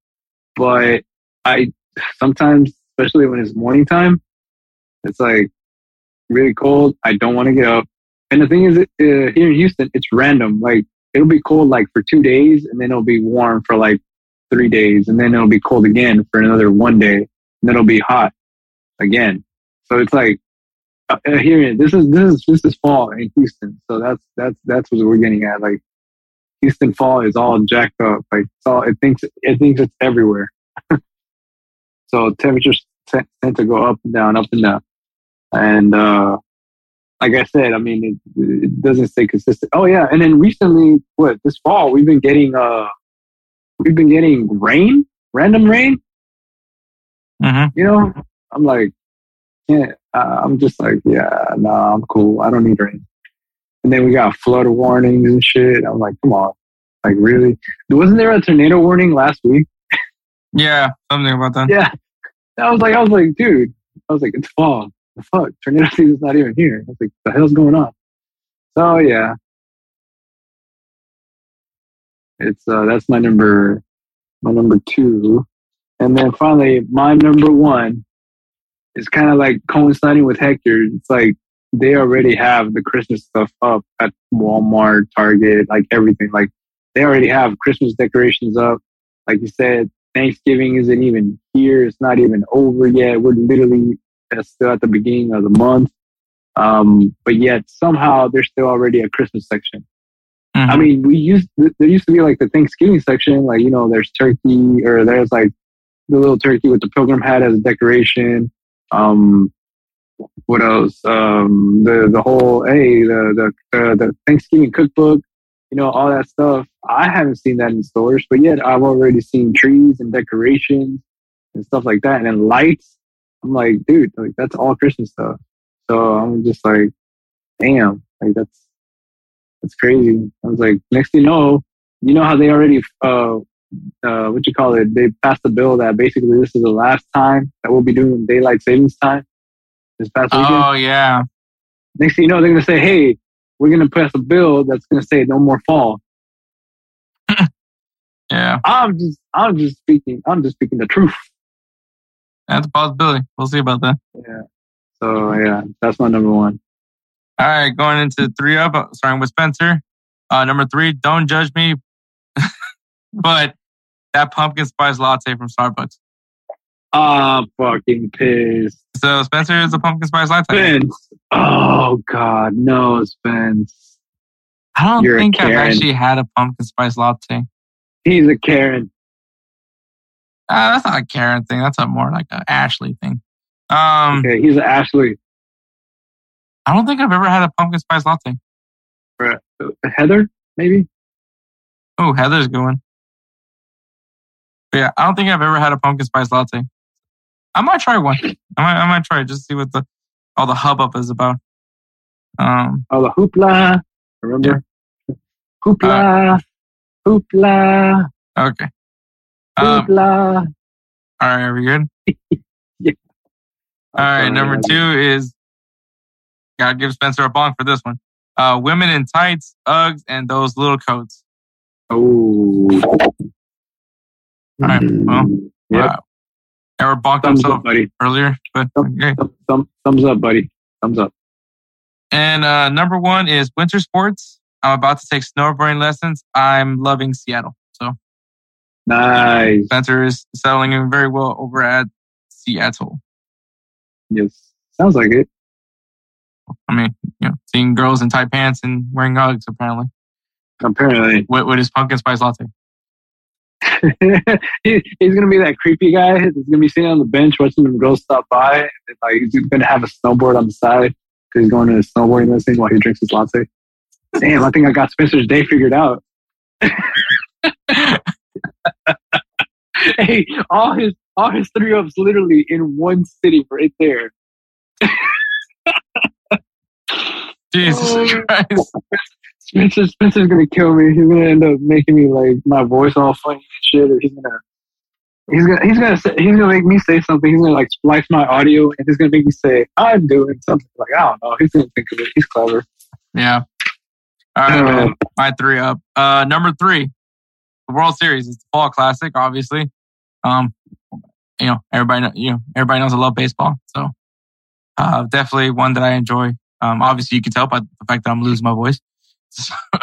But I sometimes, especially when it's morning time, it's like really cold. I don't want to get up. And the thing is, uh, here in Houston, it's random. Like it'll be cold like for two days, and then it'll be warm for like three days, and then it'll be cold again for another one day, and then it'll be hot again. So it's like uh, uh, here. This is this is this is fall in Houston. So that's that's that's what we're getting at. Like Houston fall is all jacked up. Like it's all it thinks it thinks it's everywhere. so temperatures tend to go up and down, up and down. And uh like I said, I mean it, it doesn't stay consistent. Oh yeah, and then recently, what this fall we've been getting uh we've been getting rain, random rain. Mhm. You know, I'm like, yeah, uh, I'm just like, yeah, no, I'm cool. I don't need rain. And then we got flood warnings and shit. I'm like, come on, like really? Wasn't there a tornado warning last week? Yeah, something about that. Yeah, I was like, I was like, dude, I was like, it's fall. The fuck, tornado season's not even here. I was like, the hell's going on? So yeah, it's uh, that's my number, my number two, and then finally my number one is kind of like coinciding with Hector. It's like they already have the Christmas stuff up at Walmart, Target, like everything. Like they already have Christmas decorations up. Like you said, Thanksgiving isn't even here. It's not even over yet. We're literally that's still at the beginning of the month. Um, but yet somehow there's still already a Christmas section. Mhm. I mean, we used there used to be like the Thanksgiving section, like you know, there's turkey or there's like the little turkey with the pilgrim hat as a decoration. Um, what else? Um, the the whole hey the the the, the Thanksgiving cookbook, you know, all that stuff. I haven't seen that in stores, but yet I've already seen trees and decorations and stuff like that, and lights. I'm like, dude, like that's all Christian stuff. So I'm just like, damn, like that's that's crazy. I was like, next thing you know, you know how they already uh uh what you call it? They passed a bill that basically this is the last time that we'll be doing daylight savings time. This past weekend. Oh yeah. Next thing you know, they're gonna say, "Hey, we're gonna pass a bill that's gonna say no more fall." Yeah. I'm just, I'm just speaking, I'm just speaking the truth. That's a possibility. We'll see about that. Yeah. So yeah, that's my number one. All right, going into three up, starting with Spencer. Uh, number three, don't judge me, but that pumpkin spice latte from Starbucks. Ah, fucking pissed. So Spencer is a pumpkin spice latte. Spence. Oh God, no, Spence. I don't You're think I've actually had a pumpkin spice latte. He's a Karen. Uh, that's not a Karen thing. That's a more like a Ashley thing. Um, Okay, he's an Ashley. I don't think I've ever had a pumpkin spice latte. Heather, maybe. Oh, Heather's going. But yeah, I don't think I've ever had a pumpkin spice latte. I might try one. I might, I might try it just to see what the all the hubbub is about. Um, Oh, the hoopla. Remember? Hoopla. hoopla. okay. Um, all right, are we good? Yeah. All right, number two is gotta give Spencer a bonk for this one. Uh, women in tights, Uggs, and those little coats. Oh. All right, well, Yep. Uh, Ever bonked Thumbs himself up, buddy. earlier, but okay. Thumb, thumb, thumbs up, buddy. Thumbs up. And uh, number one is winter sports. I'm about to take snowboarding lessons. I'm loving Seattle. Nice. Spencer is settling in very well over at Seattle. Yes. Sounds like it. I mean, you know, seeing girls in tight pants and wearing Uggs apparently Apparently. with, with his pumpkin spice latte. he, he's gonna be that creepy guy that's gonna be sitting on the bench watching them girls stop by. And, like he's gonna have a snowboard on the side because he's going to a snowboarding lesson while he drinks his latte. Damn, I think I got Spencer's day figured out. hey, all his all his three ups literally in one sitting right there. Jesus Oh. Christ. Spencer, Spencer's gonna kill me. He's gonna end up making me like my voice all funny and shit. Or he's gonna, he's gonna, he's gonna, say, he's gonna make me say something. He's gonna like splice my audio, and he's gonna make me say I'm doing something. Like I don't know. He's gonna think of it. He's clever. Yeah. All right, Uh, man. My three up. Uh, number three, the World Series. It's the fall classic, obviously. Um, you know, everybody, you know, everybody knows I love baseball, so uh, definitely one that I enjoy. Um, obviously, you can tell by the fact that I'm losing my voice.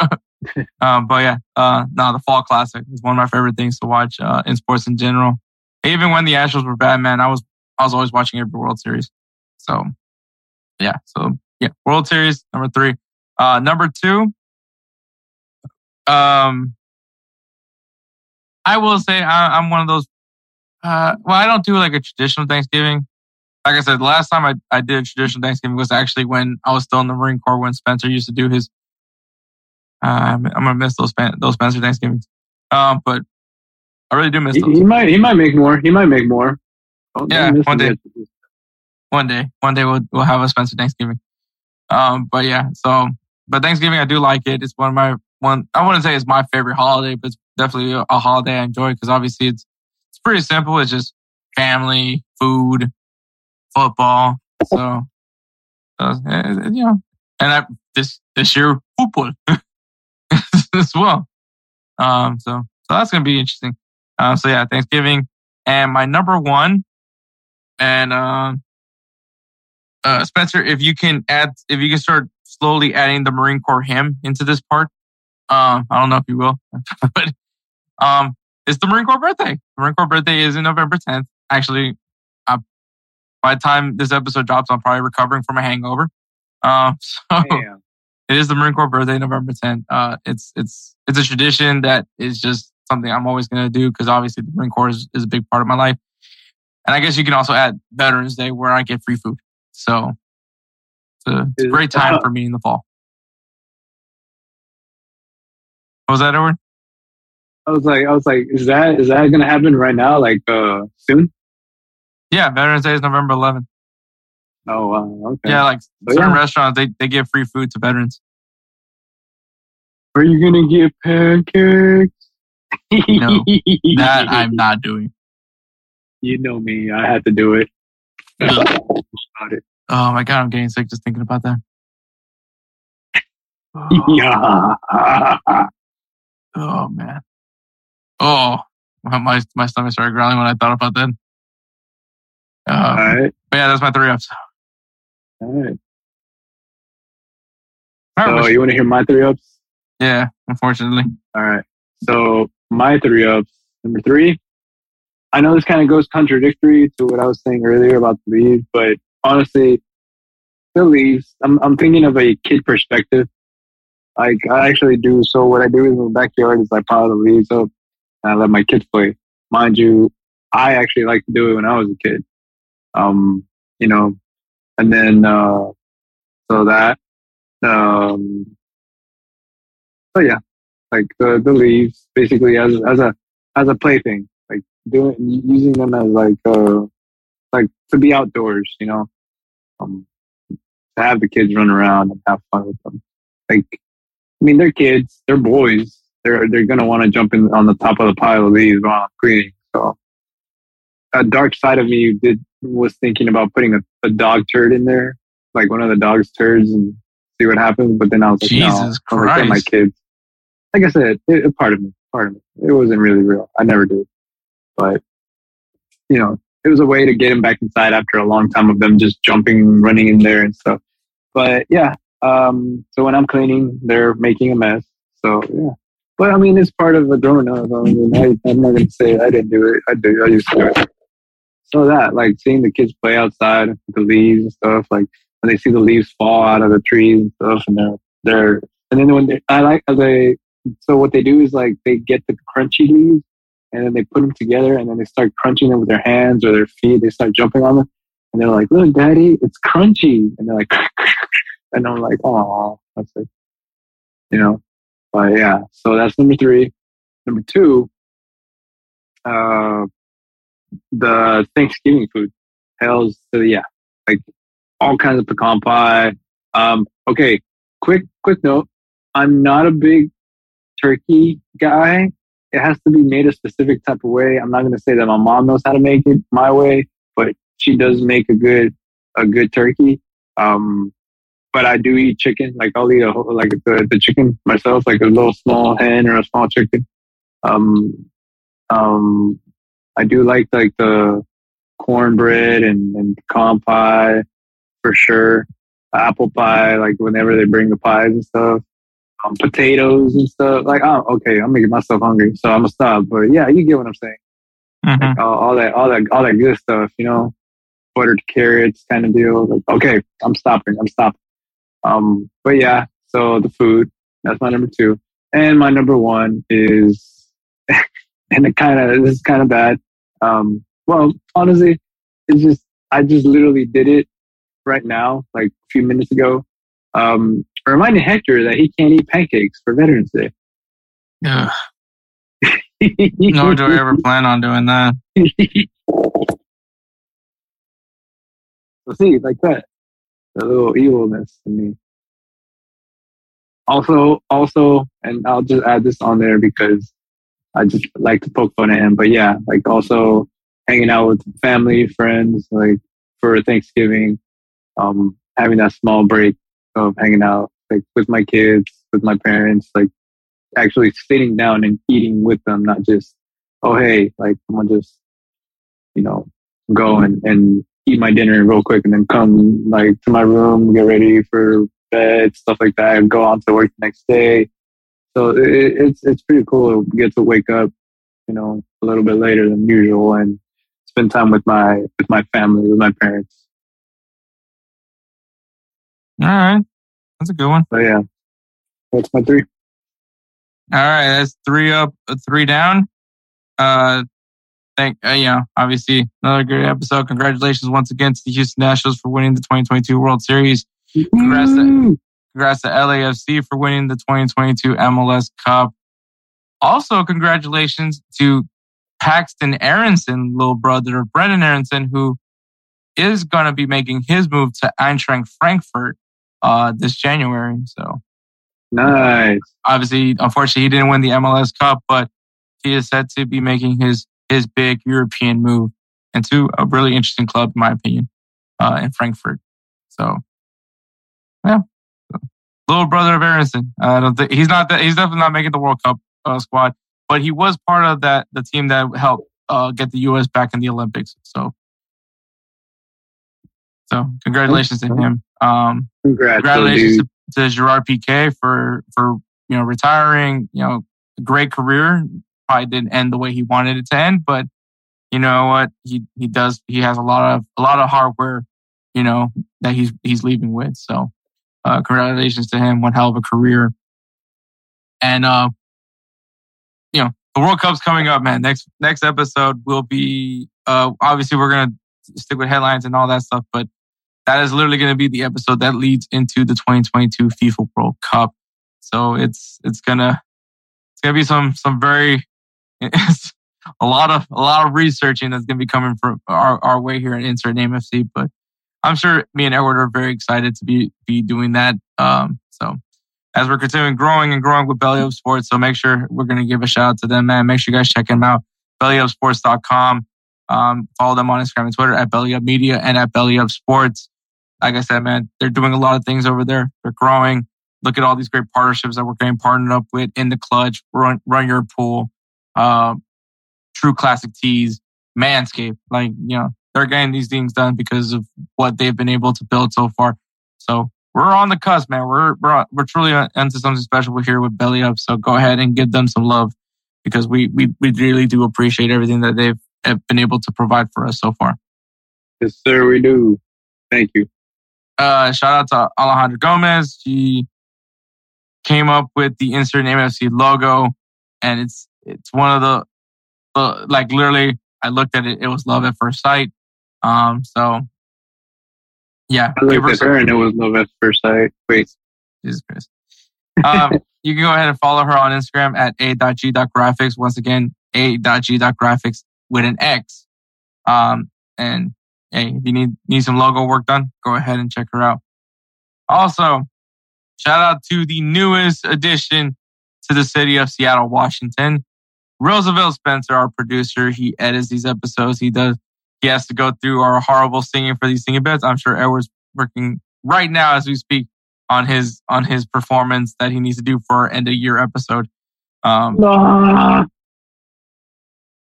um, but yeah, uh, no, the fall classic is one of my favorite things to watch uh, in sports in general. Even when the Astros were bad, man, I was I was always watching every World Series. So yeah, so yeah, World Series number three. Uh, number two, um, I will say I, I'm one of those. Uh, well, I don't do like a traditional Thanksgiving. Like I said, the last time I, I did a traditional Thanksgiving was actually when I was still in the Marine Corps when Spencer used to do his. Uh, I'm gonna miss those those Spencer Thanksgivings. Um, but I really do miss He, those. he might, he might make more. He might make more. Don't- Yeah, one day. one day, one day we'll we'll have a Spencer Thanksgiving. Um, but yeah, so but Thanksgiving I do like it. It's one of my one. I wouldn't say it's my favorite holiday, but it's definitely a, holiday I enjoy because obviously it's it's pretty simple. It's just family, food, football. So, so uh, you know, and I this this year football as well. Um, so so that's gonna be interesting. Uh, so yeah, Thanksgiving and my number one, and um uh, Spencer, if you can add, if you can start slowly adding the Marine Corps hymn into this part, um, I don't know if you will, but um, it's the Marine Corps birthday. The Marine Corps birthday is in November 10th. Actually, I by the time this episode drops, I'm probably recovering from a hangover. Um, so Damn. it is the Marine Corps birthday, November 10th. Uh, it's it's it's a tradition that is just something I'm always going to do because obviously the Marine Corps is, is a big part of my life. And I guess you can also add Veterans Day where I get free food. So it's a, it's a great time uh, for me in the fall. Was that, Edward? I was like, I was like, is that is that gonna happen right now? Like uh soon? Yeah, Veterans Day is November 11th. Oh wow, okay. Yeah, like certain yeah. restaurants, they, they give free food to veterans. Are you gonna get pancakes? No, That I'm not doing. You know me. I had to do it. About it. Oh my God, I'm getting sick just thinking about that. Yeah. Oh man. Oh, my my, stomach started growling when I thought about that. All Uh, right. but yeah, that's my three ups. All right. All right, So you want to hear my three ups? yeah, unfortunately. All right. So my three ups. Number three. I know this kind of goes contradictory to what I was saying earlier about the leaves, but honestly, the leaves. I'm I'm thinking of a kid perspective. Like I actually do. So what I do in the backyard is I pile the leaves up and I let my kids play. Mind you, I actually like to do it when I was a kid. Um, you know, and then uh, so that. Um, so yeah, like the the leaves basically as as a as a plaything, like doing using them as like uh like to be outdoors, you know, um, to have the kids run around and have fun with them. Like, I mean, they're kids, they're boys, they're they're gonna want to jump in on the top of the pile of leaves while I'm cleaning. So, a dark side of me did was thinking about putting a, a dog turd in there, like one of the dog's turds, and see what happens. But then I was like, no, Jesus I'm my kids. Like I said, it, it- part of me, part of me. It wasn't really real. I never did, but you know, it was a way to get them back inside after a long time of them just jumping, running in there and stuff. But yeah, um, so when I'm cleaning, they're making a mess. So yeah, but I mean, it's part of a growing up. I mean, I, I'm not gonna say I didn't do it. I do. I used to do it. So that, like, seeing the kids play outside with the leaves and stuff, like when they see the leaves fall out of the trees and stuff, and they're they're, and then when they, I like they, so what they do is like they get the crunchy leaves and then they put them together and then they start crunching them with their hands or their feet. They start jumping on them and they're like, "Look, Daddy, it's crunchy," and they're like, and I'm like, "Oh, that's it," you know. But yeah, so that's number three. Number two, uh, the Thanksgiving food. Hell's the yeah, like all kinds of pecan pie. Um, okay, quick quick note. I'm not a big turkey guy. It has to be made a specific type of way. I'm not going to say that my mom knows how to make it my way, but she does make a good a good turkey. Um, but I do eat chicken. Like I'll eat a whole, like the, the chicken myself, like a little small hen or a small chicken. Um, um, I do like like the cornbread and, and pecan pie for sure. Apple pie, like whenever they bring the pies and stuff. Um, potatoes and stuff. Like, oh, okay, I'm making myself hungry, so I'm gonna stop. But yeah, you get what I'm saying. Mhm. Like all, all that, all that, all that good stuff. You know, buttered carrots kind of deal. Like, okay, I'm stopping. I'm stopping. Um, but yeah, so the food. That's my number two, and my number one is, and it kind of this is kind of bad. Um, well, honestly, it's just I just literally did it right now, like a few minutes ago. Um, reminding Hector that he can't eat pancakes for Veterans Day. Ugh. Nor do I ever plan on doing that. See, like that, the little evilness to me. Also, also, and I'll just add this on there because I just like to poke fun at him. But yeah, like also hanging out with family, friends, like for Thanksgiving, um, having that small break of hanging out, like with my kids, with my parents, like actually sitting down and eating with them, not just, oh, hey, like I'm gonna just, you know, go and, and eat my dinner real quick and then come like to my room, get ready for bed, stuff like that, and go on to work the next day. So it, it's it's pretty cool to get to wake up, you know, a little bit later than usual and spend time with my with my family, with my parents. All right. That's a good one. So yeah, that's my three. All right. That's three up, uh, three down. Uh, thank, uh, you know, obviously another great episode. Congratulations once again to the Houston Nationals for winning the 2022 World Series. Congrats to, congrats to LAFC for winning the 2022 MLS Cup. Also, congratulations to Paxten Aaronson, little brother of Brenden Aaronson, who is going to be making his move to Eintracht Frankfurt uh, this January. So Nice. obviously, unfortunately, he didn't win the MLS Cup, but he is set to be making his his big European move into a really interesting club, in my opinion, uh, in Frankfurt. So, yeah, little brother of Aaronson. I don't think he's not that. He's definitely not making the World Cup uh, squad, but he was part of that the team that helped uh, get the U.S. back in the Olympics. So, so congratulations to him. Um, Congrats, congratulations dude. to, to Gerard Piqué for for you know retiring. You know, great career. Probably didn't end the way he wanted it to end, but you know what? He he does. He has a lot of a lot of hardware. You know that he's he's leaving with. So, uh, congratulations to him. One hell of a career. And uh, you know the World Cup's coming up, man. Next next episode will be uh obviously we're gonna stick with headlines and all that stuff, but that is literally to be the episode that leads into the 2022 FIFA World Cup. So it's it's gonna it's gonna be some some very it's a lot of a lot of researching that's gonna be coming from our, our way here at Insert Name FC. But I'm sure me and Edward are very excited to be be doing that. Um, so as we're continuing growing and growing with Belly Up Sports, so make sure we're gonna give a shout out to them, man. Make sure you guys check them out. belly BellyUpSports.com. Um, follow them on Instagram and Twitter at Belly Up Media and at Belly Up Sports like I said, man, they're doing a lot of things over there. They're growing. Look at all these great partnerships that we're getting partnered up with in the clutch, run, run your pool, uh, true classic tees, manscape. Like, you know, they're getting these things done because of what they've been able to build so far. So we're on the cusp, man. We're, we're, we're truly into something special here with Belly Up. So go ahead and give them some love because we, we, we really do appreciate everything that they've have been able to provide for us so far. Yes, sir. We do. Thank you. Uh, shout out to Alejandra Gomez. She came up with the insert name FC logo, and it's it's one of the uh, like literally. I looked at it; it was love at first sight. Um, so yeah, I looked at her and it was love at first sight. Wait, Jesus Christ. Um, you can go ahead and follow her on Instagram at a.g.graphics. Once again, a.g.graphics with an X. Um, and hey, if you need need some logo work done, go ahead and check her out. Also, shout out to the newest addition to the city of Seattle, Washington. Roosevelt Spencer, our producer, he edits these episodes. He does. He has to go through our horrible singing for these singing bits. I'm sure Edward's working right now as we speak on his on his performance that he needs to do for our end of year episode. Um, no,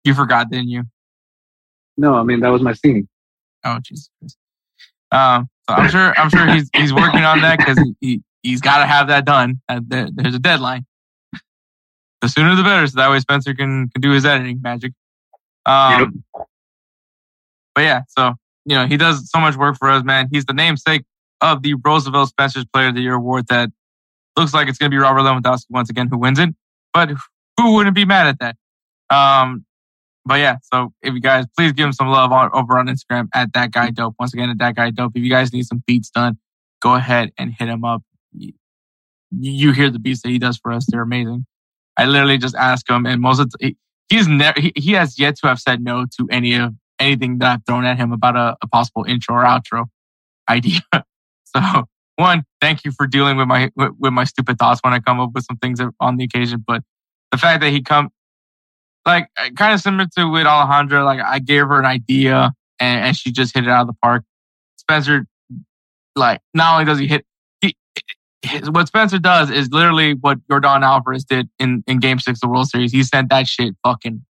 you forgot, didn't you? no, I mean that was my singing. Oh Jesus Christ. Um, so I'm sure I'm sure he's he's working on that because he, he he's got to have that done. And there, there's a deadline. The sooner the better, so that way Spencer can can do his editing magic. Um, but yeah, so you know he does so much work for us, man. He's the namesake of the Roosevelt Spencer's Player of the Year award that looks like it's going to be Robert Lewandowski once again who wins it. But who wouldn't be mad at that? Um, but yeah, so if you guys please give him some love on, over on Instagram at that guy dope. Once again, at that guy dope. If you guys need some beats done, go ahead and hit him up. You, you hear the beats that he does for us; they're amazing. I literally just ask him, and most of the, he, he's never he, he has yet to have said no to any of anything that I've thrown at him about a, a possible intro or outro idea. so one, thank you for dealing with my with, with my stupid thoughts when I come up with some things on the occasion. But the fact that he come like uh, kind of similar to with Alejandra, like I gave her an idea and, and she just hit it out of the park. Spencer, like not only does he hit, what Spencer does is literally what Yordan Alvarez did in in Game Six of the World Series. He sent that shit fucking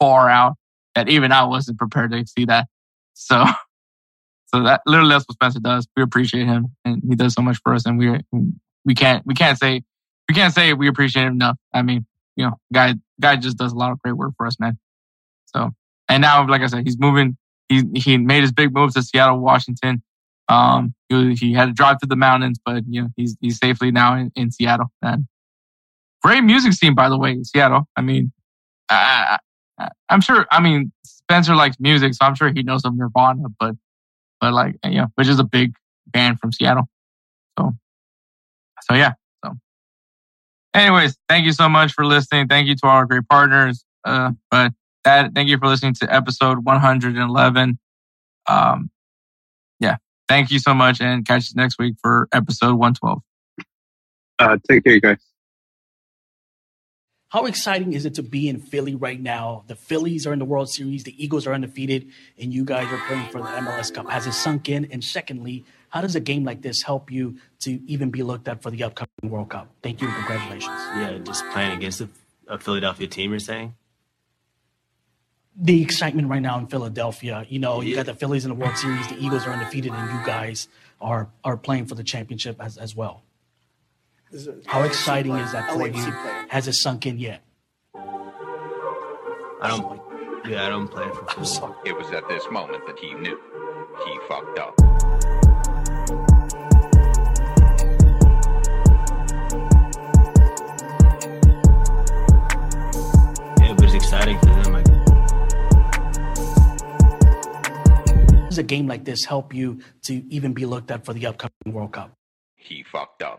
far out that even I wasn't prepared to see that. So, so that literally that's what Spencer does. We appreciate him and he does so much for us, and we we can't we can't say we can't say we appreciate him enough. I mean, you know, guy guy just does a lot of great work for us, man. So, and now, like I said, he's moving. He he made his big move to Seattle, Washington. Um, he, had to drive through the mountains, but you know he's he's safely now in, in Seattle. And great music scene, by the way, Seattle. I mean, I, I'm sure. I mean, Spencer likes music, so I'm sure he knows of Nirvana, but but like yeah, which is a big band from Seattle. So so yeah. So anyways, thank you so much for listening. Thank you to our great partners. Uh, but that thank you for listening to episode 111. Um, yeah, thank you so much, and catch us next week for episode 112. Uh, take care, guys. How exciting is it to be in Philly right now? The Phillies are in the World Series, the Eagles are undefeated, and you guys are playing for the MLS Cup. Has it sunk in? And secondly, how does a game like this help you to even be looked at for the upcoming World Cup? Thank you and congratulations. Yeah, just playing against a, a Philadelphia team, you're saying? The excitement right now in Philadelphia, you know, you got the Phillies in the World Series, the Eagles are undefeated, and you guys are are playing for the championship as, as well. How exciting is that for you? Has it sunk in yet? I don't. Yeah, I don't play for Philly. It was at this moment that he knew he fucked up. Yeah, but it's exciting for them. Does a game like this help you to even be looked at for the upcoming World Cup? He fucked up.